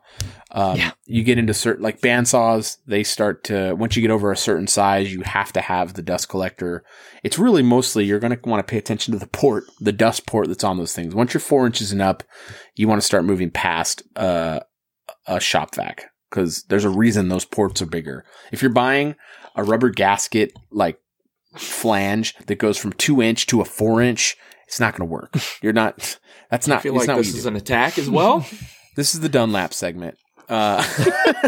Um, Yeah. You get into certain, like band saws, they start to, once you get over a certain size, you have to have the dust collector. It's really mostly, you're going to want to pay attention to the port, the dust port that's on those things. Once you're four inches and up, you want to start moving past uh, a shop vac because there's a reason those ports are bigger. If you're buying a rubber gasket, like flange that goes from two inch to a four inch, it's not going to work. You're not, that's not, I feel like not this is do. an attack as well. This is the Dunlap segment. Uh,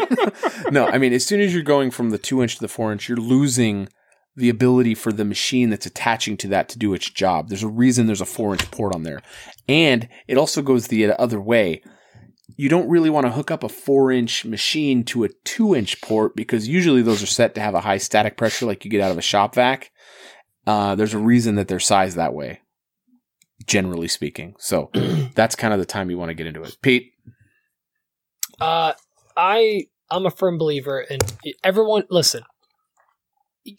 no, I mean, as soon as you're going from the two inch to the four inch, you're losing the ability for the machine that's attaching to that to do its job. There's a reason there's a four inch port on there. And it also goes the other way. You don't really want to hook up a four inch machine to a two inch port because usually those are set to have a high static pressure like you get out of a shop vac. Uh, there's a reason that they're sized that way, generally speaking. So that's kind of the time you want to get into it. Pete, Uh, I I'm a firm believer in everyone. Listen,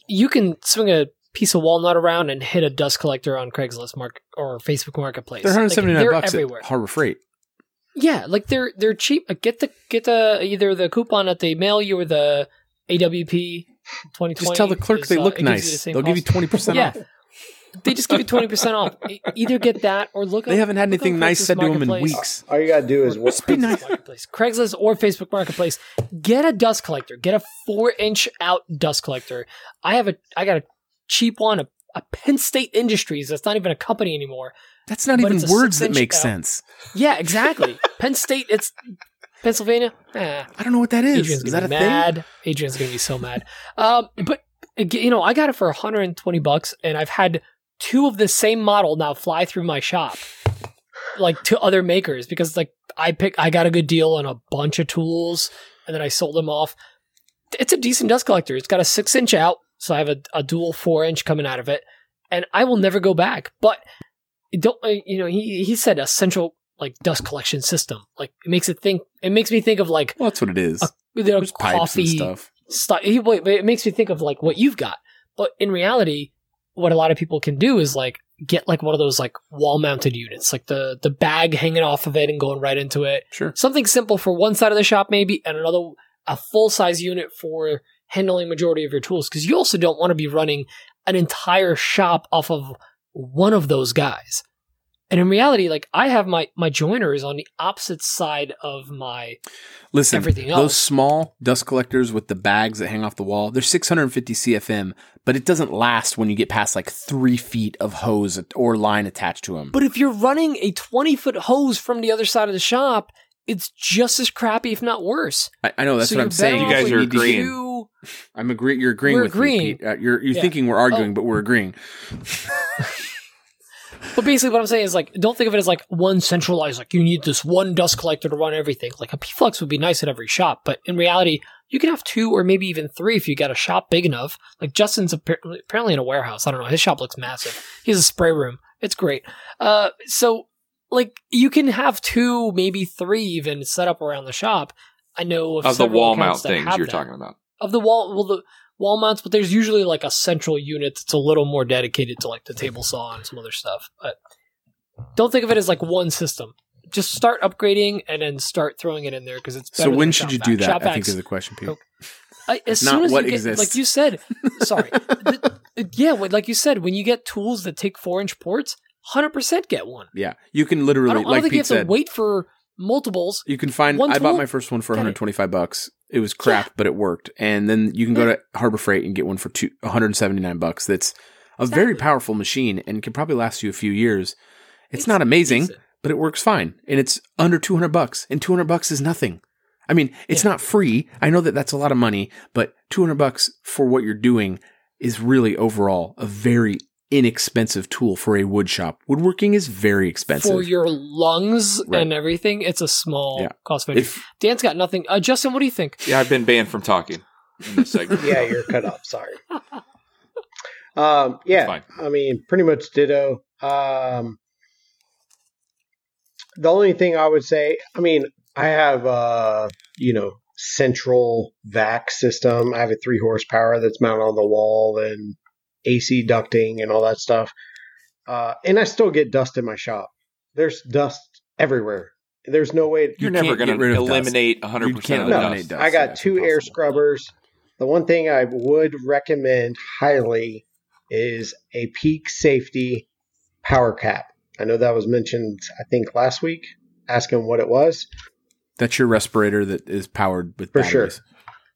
you can swing a piece of walnut around and hit a dust collector on Craigslist mark or Facebook Marketplace. They're Like, they're bucks everywhere. at Harbor Freight. Yeah, like they're they're cheap. Uh, Get the get the either the coupon that they mail you or the AWP 2020. Just tell the clerk is, they uh, look it nice. the They'll give you twenty percent Yeah. off. They just give you twenty percent off. Either get that or look. At it. They up- haven't had anything nice said to them in weeks. All you gotta do is Or be nice. Facebook Marketplace, Craigslist or Facebook Marketplace. Get a dust collector. Get a four inch out dust collector. I have a I got a cheap one, a, a Penn State Industries. That's not even a company anymore. That's not even words that make out. sense. Yeah, exactly. Penn State. It's Pennsylvania. Eh. I don't know what that is. Adrian's Is gonna that a be thing? Adrian's gonna be so mad. Um, but you know, I got it for 120 bucks, and I've had two of the same model now fly through my shop, like to other makers because like I pick, I got a good deal on a bunch of tools, and then I sold them off. It's a decent dust collector. It's got a six inch out, so I have a, a dual four inch coming out of it, and I will never go back. But it don't uh, you know? He he said a central like dust collection system. Like it makes it think. It makes me think of like Well, that's what it is. a, you know, coffee and stuff. stuff. It makes me think of like what you've got, but in reality, what a lot of people can do is like get like one of those like wall mounted units, like the the bag hanging off of it and going right into it. Sure. Something simple for one side of the shop, maybe, and another a full size unit for handling majority of your tools. Because you also don't want to be running an entire shop off of one of those guys. And in reality, like I have my my joiners on the opposite side of my Listen, everything else. those small dust collectors with the bags that hang off the wall, they're 650 CFM, but it doesn't last when you get past like three feet of hose or line attached to them. But if you're running a 20 foot hose from the other side of the shop, it's just as crappy, if not worse. I, I know that's So what I'm saying. You guys are with agreeing. two- I'm agree. You're agreeing We're with agreeing. me, Pete. Uh, you're you're Yeah. thinking we're arguing, Oh. but we're agreeing. But basically, what I'm saying is like, don't think of it as like one centralized. Like you need this one dust collector to run everything. Like a PFlux would be nice at every shop, but in reality, you can have two or maybe even three if you got a shop big enough. Like Justin's apparently in a warehouse. I don't know. His shop looks massive. He has a spray room. It's great. Uh, so like you can have two, maybe three even set up around the shop. I know of, Of the wall mount things you're that talking about. of the wall well the wall mounts but there's usually like a central unit that's a little more dedicated to like the table saw and some other stuff but don't think of it as like one system just start upgrading and then start throwing it in there because it's So when should you Shop do that? Shop I think is the question, Pete. Oh, I, as Not soon as what you get, like you said sorry th- yeah like you said when you get tools that take four inch ports 100% get one Yeah, you can i literally, don't, I don't like think you Pete have said, to wait for multiples you can find. one I bought my first one for 125 bucks. It was crap, but it worked. And then you can go to Harbor Freight and get one for two, 179 bucks. That's a very powerful machine and can probably last you a few years. It's, not amazing, decent. but it works fine, and it's under 200 bucks. And 200 bucks is nothing. I mean, it's Yeah. not free. I know that that's a lot of money, but 200 bucks for what you're doing is really overall a very inexpensive tool for a wood shop. Woodworking is very expensive. for your lungs Right. and everything it's a small Yeah. cost venture if dan's got nothing uh, justin what do you think Yeah, I've been banned from talking in this segment. yeah, you're cut off. Sorry. Um, yeah, Fine. I mean, pretty much ditto. Um, the only thing I would say, I mean, I have uh, you know, central vac system. I have a three horsepower that's mounted on the wall and AC ducting and all that stuff. Uh, and I still get dust in my shop. There's dust everywhere. There's no way. You're never going to of dust. eliminate 100% You can't of the eliminate dust. dust. I got Yeah, two air scrubbers. The one thing I would recommend highly is a peak safety power cap. I know that was mentioned, I think, last week, Ask him what it was. That's your respirator that is powered with For sure. batteries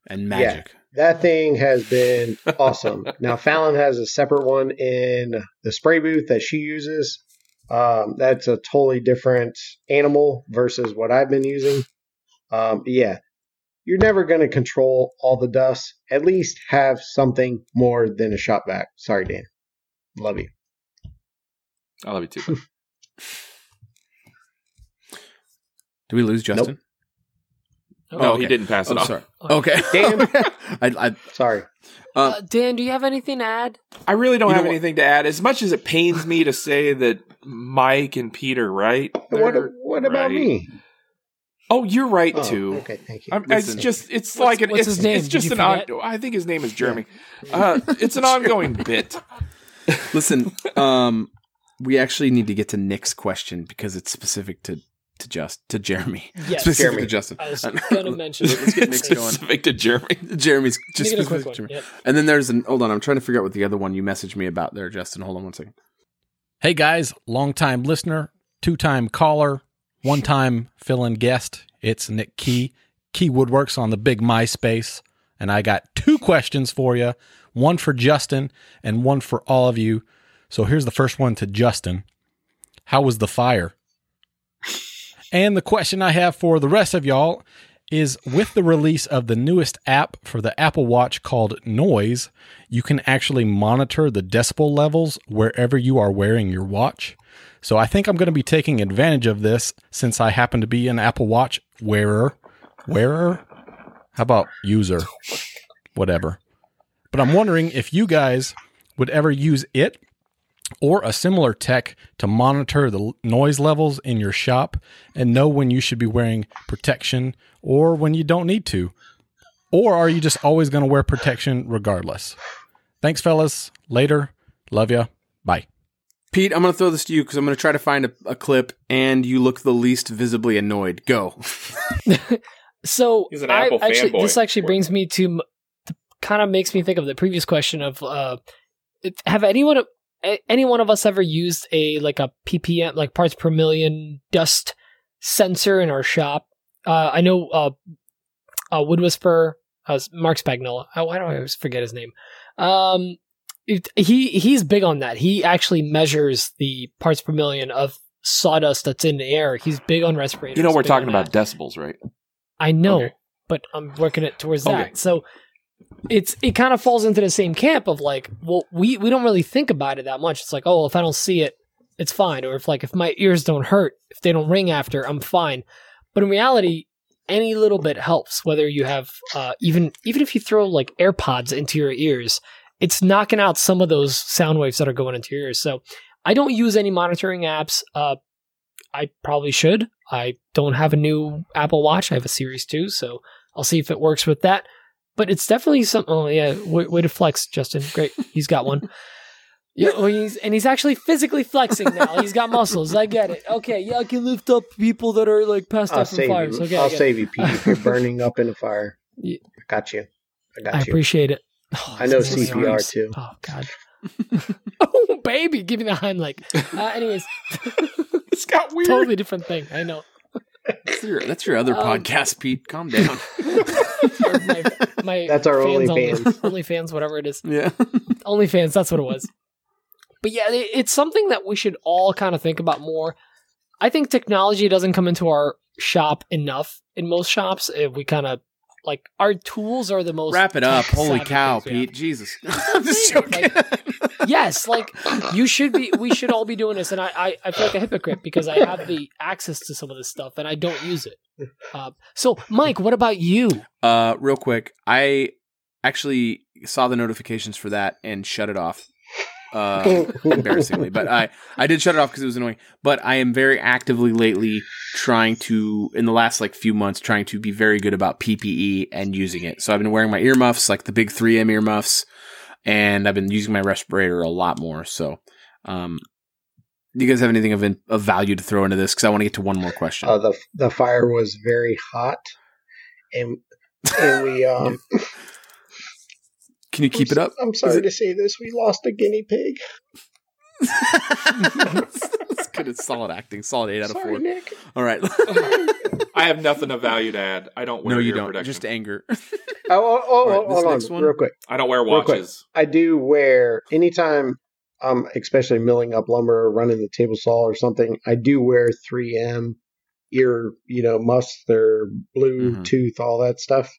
and magic. That thing has been awesome. now, Fallon has a separate one in the spray booth that she uses. Um, that's a totally different animal versus what I've been using. Um, but yeah, you're never going to control all the dust. At least have something more than a shop vac. Sorry, Dan. Love you. I love you too. bud. Do we lose Justin? No, okay. he didn't pass it Oh, off. sorry. Okay. Dan? I, I, Sorry. uh, uh, dan do you have anything to add I really don't You know have what- anything to add. As much as it pains me to say that Mike and Peter, right? What, what about right. me? Oh, you're right Oh, too. okay, thank you. I'm, it's just it's What's- like an what's it's, his name? it's just you an on. I think his name is Jeremy. Uh, it's an ongoing bit. listen, um, we actually need to get to Nick's question because it's specific to to just to Jeremy. Yes. specific Jeremy. to Justin. I was gonna mention Let's get Nick's going. Specific to Jeremy. Jeremy's Just just a quick one. to Jeremy. Yep. And then there's an hold on. I'm trying to figure out what the other one you messaged me about there, Justin. Hold on one second. Hey guys, long time listener, two time caller, one time fill in guest. It's Nick Key, Key Woodworks on the big MySpace. And I got two questions for you one for Justin and one for all of you. So here's the first one to Justin How was the fire? And the question I have for the rest of y'all is with the release of the newest app for the Apple Watch called Noise, you can actually monitor the decibel levels wherever you are wearing your watch. So I think I'm going to be taking advantage of this since I happen to be an Apple Watch wearer. Wearer? How about user? Whatever. But I'm wondering if you guys would ever use it or a similar tech to monitor the noise levels in your shop and know when you should be wearing protection or when you don't need to. Or are you just always going to wear protection regardless? Thanks, fellas. Later. Love ya. Bye. Pete, I'm going to throw this to you because I'm going to try to find a, a clip, and you look the least visibly annoyed. Go. So He's an I Apple actually, fanboy. this actually brings me to kind of makes me think of the previous question of uh, have anyone a- any one of us ever used a like a ppm like parts per million dust sensor in our shop? Uh, I know uh, uh, Wood Whisperer, uh, Marc Spagnuolo. Uh, why do I always forget his name? Um, it, he he's big on that. He actually measures the parts per million of sawdust that's in the air. He's big on respirators. You know we're talking about that. decibels, right? I know, Okay. but I'm working it towards Okay. that. So it's it kind of falls into the same camp of like, well, we we don't really think about it that much. It's like, oh, if I don't see it, it's fine. Or if like if my ears don't hurt, if they don't ring after, I'm fine. But in reality, any little bit helps. Whether you have uh, even even if you throw like AirPods into your ears, it's knocking out some of those sound waves that are going into your ears. So I don't use any monitoring apps. Uh, I probably should. I don't have a new Apple Watch. I have a Series 2, so I'll see if it works with that. But it's definitely something. Oh, yeah. Way, way to flex, Justin. Great. He's got one. Yeah, well, he's, and he's actually physically flexing now. He's got muscles. I get it. Okay, yeah, I can lift up people that are like passed I'll out from fires. you. Okay, I I'll get it. save you, Pete. If you're burning up in a fire, Yeah. I got you. I got I you. appreciate it. Oh, I know CPR nice. too. Oh God. oh baby, give me the Heimlich. Uh, anyways, It's got weird. totally different thing. I know. That's your, that's your other Um, podcast, Pete. Calm down. My, my That's our fans OnlyFans. Only, fans, whatever it is. yeah. only fans. that's what it was. But yeah, it- it's something that we should all kind of think about more. I think technology doesn't come into our shop enough in most shops. If we kind of like our tools are the most Wrap it up. Holy cow, things we have. Pete. Jesus. I'm just joking. yes, like you should be. We should all be doing this, and I, I, I feel like a hypocrite because I have the access to some of this stuff and I don't use it. Uh, so, Mike, what about you? Uh, real quick, I actually saw the notifications for that and shut it off. Uh, embarrassingly, but I I did shut it off because it was annoying. But I am very actively lately trying to, in the last like few months, trying to be very good about PPE and using it. So I've been wearing my earmuffs, like the big 3M earmuffs, and I've been using my respirator a lot more. So, um, do you guys have anything of in, of value to throw into this? Because I want to get to one more question. Uh, the the fire was very hot, and and we um. Can you keep it up? I'm sorry it- to say this. We lost a guinea pig. That's good. It's solid acting. Solid eight out of four. Nick. All right. I have nothing of value to add. I don't wear no, you don't. protection. Just anger. Oh, oh, oh, All right, this hold on, one? real quick. I don't wear watches. I do wear anytime I'm especially milling up lumber or running the table saw or something. I do wear 3M ear, you know, muffs, their. Bluetooth, mm-hmm. all that stuff.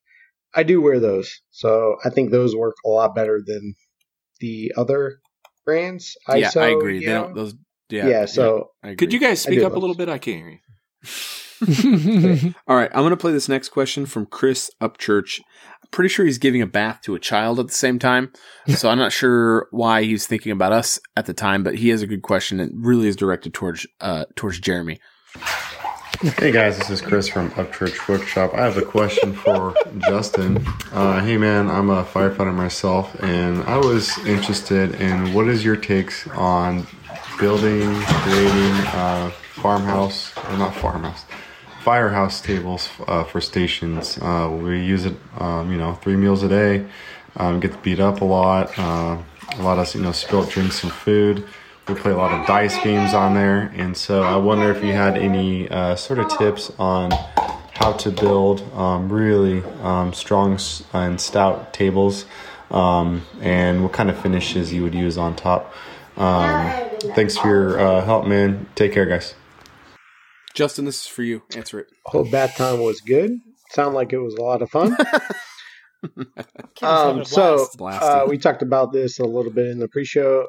I do wear those, so I think those work a lot better than the other brands. yeah, I agree. you They know? don't. Those. Yeah. yeah, so I agree. Could you guys speak up a little bit? I can't hear you. All right. I'm going to play this next question from Chris Upchurch. I'm pretty sure he's giving a bath to a child at the same time, so I'm not sure why he's thinking about us at the time. But he has a good question and really is directed towards uh towards Jeremy. Hey guys, this is Chris from Upchurch Workshop. I have a question for Justin. Uh, hey man, I'm a firefighter myself, and I was interested in what is your takes on building, creating uh, farmhouse or not farmhouse, firehouse tables uh, for stations. Uh, we use it, um, you know, three meals a day. Um, get beat up a lot. Uh, a lot of you know spilt drinks and food. We play a lot of dice games on there, and so I wonder if you had any uh, sort of tips on how to build um, really um, strong and stout tables, um, and what kind of finishes you would use on top. Um, thanks for your uh, help, man. Take care, guys. Justin, this is for you. Answer it. hope bath time was good. Sound like it was a lot of fun. Um, so blast. uh, we talked about this a little bit in the pre-show.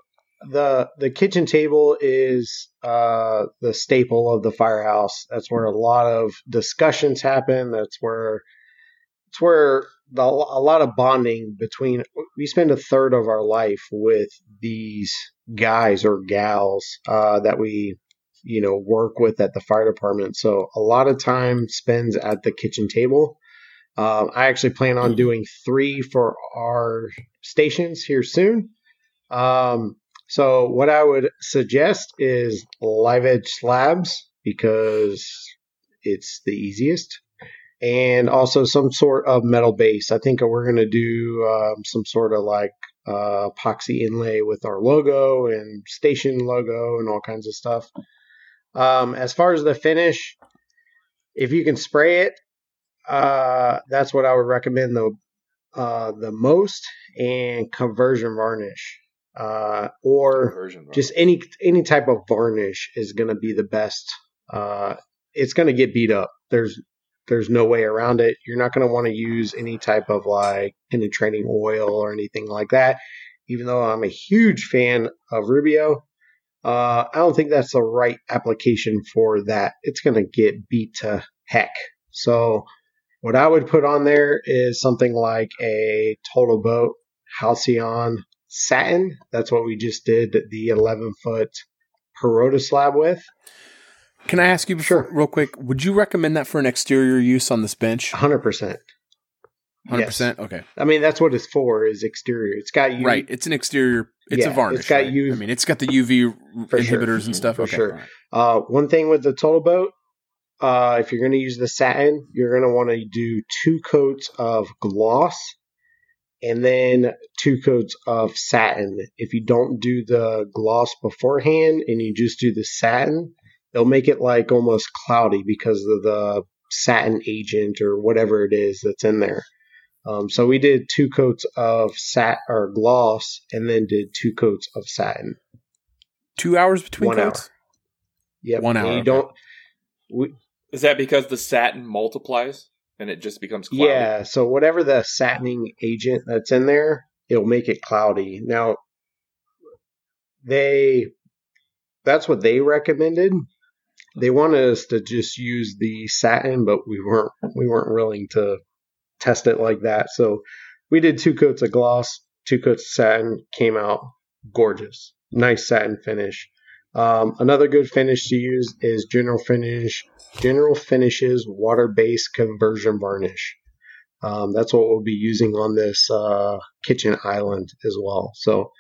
The The kitchen table is uh, the staple of the firehouse. That's where a lot of discussions happen. That's where it's where the, a lot of bonding between. We spend a third of our life with these guys or gals uh, that we you know work with at the fire department. So a lot of time spends at the kitchen table. Um, I actually plan on doing three for our stations here soon. Um, so what I would suggest is live edge slabs because it's the easiest, and also some sort of metal base. I think we're going to do um, some sort of like uh, epoxy inlay with our logo and station logo and all kinds of stuff. Um, as far as the finish, if you can spray it, uh, that's what I would recommend the uh, the most, and conversion varnish, uh, or just any any type of varnish is going to be the best. Uh, it's going to get beat up. There's there's no way around it. You're not going to want to use any type of like penetrating oil or anything like that. Even though I'm a huge fan of Rubio, Uh, I don't think that's the right application for that. It's going to get beat to heck. So, what I would put on there is something like a Total Boat Halcyon Satin. That's what we just did the 11 foot Parota slab with. Can I ask you before, real quick? Would you recommend that for an exterior use on this bench? 100%. Hundred Yes. percent. Okay. I mean, that's what it's for is exterior. It's got you Right. It's an exterior. It's Yeah, a varnish. it's got right? UV I mean, it's got the UV For sure. inhibitors and stuff. For okay. sure. right. Uh, one thing with the Total Boat, uh, if you're going to use the satin, you're going to want to do two coats of gloss and then two coats of satin. If you don't do the gloss beforehand and you just do the satin, they'll make it like almost cloudy because of the satin agent or whatever it is that's in there. Um, so we did two coats of sat or gloss and then did two coats of satin. Two hours between One coats. Yep. One And hour, You okay. don't. We, Is that because the satin multiplies and it just becomes cloudy? Yeah, so whatever the satining agent that's in there, it'll make it cloudy. Now, they that's what they recommended. They wanted us to just use the satin, but we weren't we weren't willing to test it like that. So we did two coats of gloss, two coats of satin, came out gorgeous. Nice satin finish. Um, another good finish to use is General Finish General Finishes water based conversion varnish. Um, that's what we'll be using on this uh, kitchen island as well. So,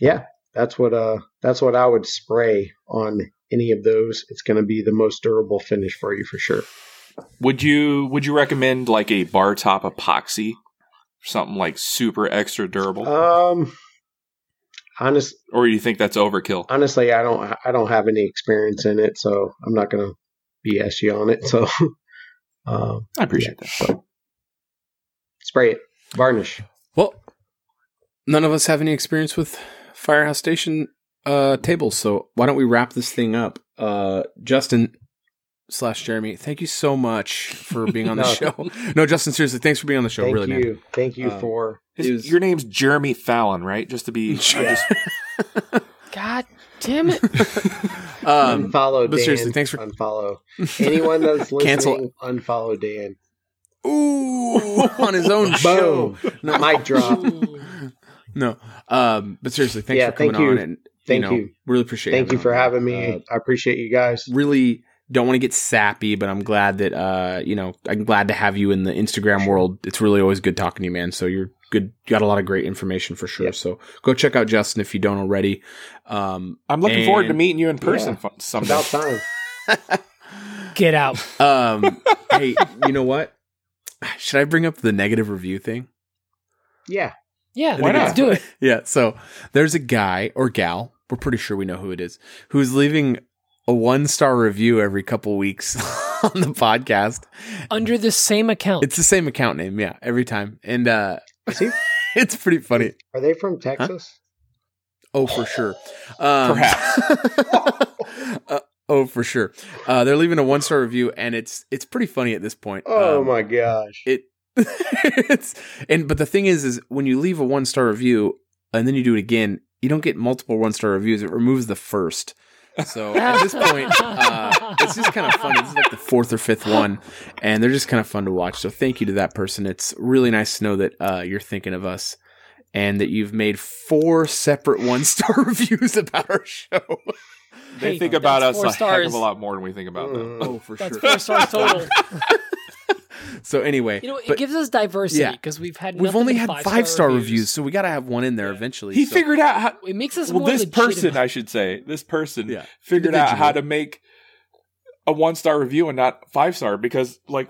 yeah, that's what uh that's what I would spray on any of those. It's going to be the most durable finish for you for sure. Would you would you recommend like a bar top epoxy? Something like super extra durable? Um, honest, or you think that's overkill? honestly, I don't I don't have any experience in it, so I'm not going to BS you on it. So, um, I appreciate that. spray it, varnish. Well, none of us have any experience with Firehouse Station uh, tables, so why don't we wrap this thing up? Uh, Justin slash Jeremy, thank you so much for being on the No. show. No, Justin, seriously, thanks for being on the show. Thank really, you, man. thank you Um, for His- was- your name's Jeremy Fallon, right? Just to be, I just, God damn it. Um, unfollow. but Dan, seriously, thanks for- unfollow anyone that's listening. Cancel. Unfollow Dan. ooh, on his own show. Boom. No, Mic drop. no. Um, but seriously, thanks Yeah, for coming thank you. on, and Thank you, know, you. really appreciate. It. Thank you having for on. having me. Uh, I appreciate you guys. really don't want to get sappy, but I'm glad that uh, you know, I'm glad to have you in the Instagram world. It's really always good talking to you, man. So you're good. You got a lot of great information for sure. Yep. So go check out Justin if you don't already. Um, I'm looking forward to meeting you in person Yeah. fu- someday. About time. Get out. Um, hey, you know what? Should I bring up the negative review thing? Yeah. Yeah, Why let's not? do it. Yeah. So there's a guy or gal, we're pretty sure we know who it is, who's leaving a one star review every couple weeks on the podcast. Under the same account. It's the same account name, yeah, every time. And uh he- it's pretty funny. Are they from Texas? Oh, for sure. Um, Perhaps. uh, oh, for sure. Uh, they're leaving a one star review, and it's it's pretty funny at this point. Oh Um, my gosh. It it's and but the thing is, is when you leave a one star review and then you do it again, you don't get multiple one star reviews. It removes the first. So at this point, uh, it's just kind of fun. It's like the fourth or fifth one, and they're just kind of fun to watch. So thank you to that person. It's really nice to know that uh, you're thinking of us and that you've made four separate one star reviews about our show. They Hey, think about us four a heck of a lot more than we think about them. Oh, for That's sure. four stars total. So anyway, You know, it but gives us diversity Yeah. because we've had we've only had five-star five star reviews. so we got to have one in there eventually. He so- figured out how. It makes us Well, more this legitimate. person, I should say, this person Yeah. figured out how to make a one star review and not five star because, like,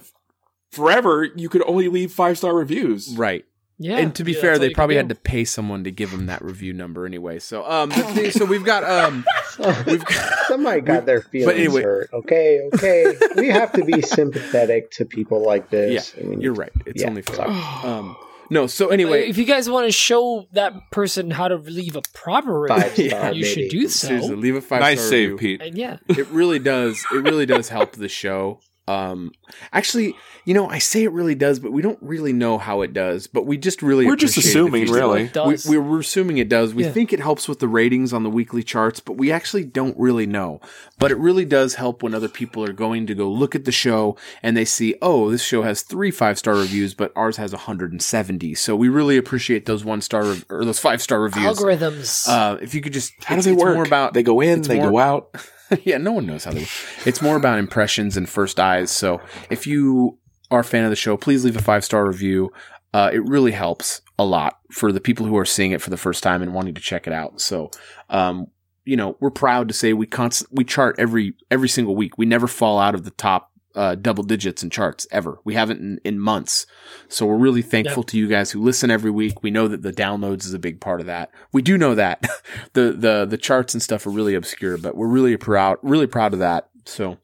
forever you could only leave five star reviews. right. Yeah, and to be yeah, fair, they probably had to pay someone to give them that review number anyway. So, um, the so we've got um, we've got, Somebody got their feelings anyway- hurt. Okay, okay. we have to be sympathetic to people like this. yeah, I mean, you're right. It's yeah, only fair. Um, no. So anyway, if you guys want to show that person how to leave a proper review, star, you should do so. seriously, leave a five Nice star save, review. Pete. And yeah, It really does. It really does help the show. Um, actually, you know, I say it really does, but we don't really know how it does. But we just really We're just appreciate it assuming, really. Does. We, we're assuming it does. We Yeah. think it helps with the ratings on the weekly charts, but we actually don't really know. But it really does help when other people are going to go look at the show and they see, oh, this show has three five star reviews, but ours has 170. So we really appreciate those one star rev- or those five star reviews. Algorithms. Uh, if you could just, How do they work? More about they go in, they more- go out. yeah, no one knows how they. It's more about impressions and first eyes. So if you are a fan of the show, please leave a five star review. Uh, it really helps a lot for the people who are seeing it for the first time and wanting to check it out. So, um, you know, we're proud to say we const- we chart every every single week. We never fall out of the top uh, double digits in charts ever. We haven't in, in months. So we're really thankful to you guys who listen every week. We know that the downloads is a big part of that. We do know that the the the charts and stuff are really obscure, but we're really proud really proud of that. So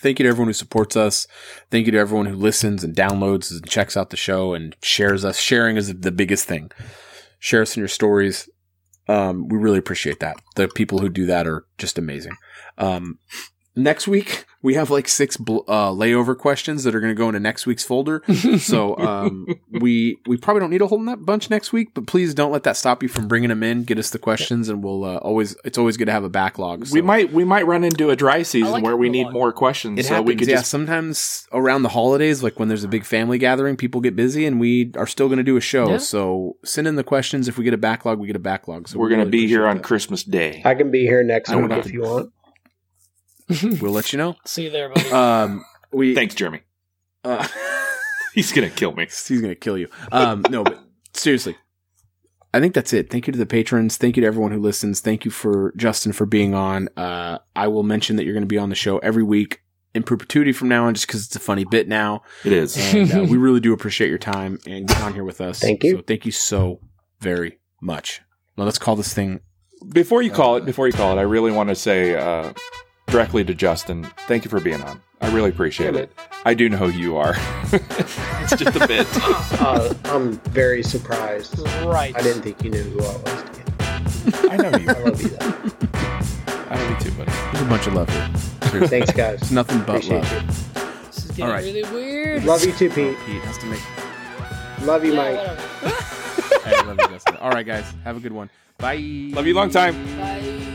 thank you to everyone who supports us. Thank you to everyone who listens and downloads and checks out the show and shares us. Sharing is the biggest thing. Share us in your stories. Um, we really appreciate that. The people who do that are just amazing. Um, next week we have like six bl- uh, layover questions that are going to go into next week's folder. so um, we we probably don't need a whole nut bunch next week, but please don't let that stop you from bringing them in. Get us the questions, and we'll uh, always. It's always good to have a backlog. We might we might run into a dry season like where we need more questions. It so happens, we could yeah. just Sometimes around the holidays, like when there's a big family gathering, people get busy, and we are still going to do a show. Yeah. So send in the questions. If we get a backlog, we get a backlog. So we're we going to really be here on that. Christmas Day. I can be here next week if you want. We'll let you know. See you there, buddy. Um, we Thanks, Jeremy. Uh, He's going to kill me. he's gonna kill you. Um, no, but seriously, I think that's it. Thank you to the patrons. Thank you to everyone who listens. Thank you for Justin for being on. Uh, I will mention that you're going to be on the show every week in perpetuity from now on, just because it's a funny bit now. It is. And uh, we really do appreciate your time and getting on here with us. Thank you. So thank you so very much. Now let's call this thing. Before you call it, before you call it, I really want to say uh, directly to Justin, thank you for being on. I really appreciate it. I do know who you are. it's just a bit. Uh, I'm very surprised. right. I didn't think you knew who I was. I know you. I love you though. I know you too, buddy. There's a bunch of love here. Seriously. Thanks, guys. It's nothing but Appreciate love. you. This is getting All right. really weird. Love you too, Pete. Pete has to make. Love you, Yeah, Mike. whatever. I love you, Justin. All right, guys. Have a good one. Bye. Love you long time. Bye.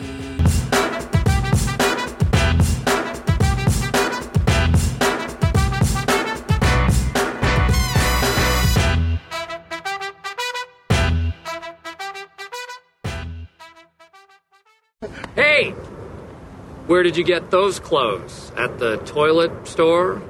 Where did you get those clothes? At the toilet store?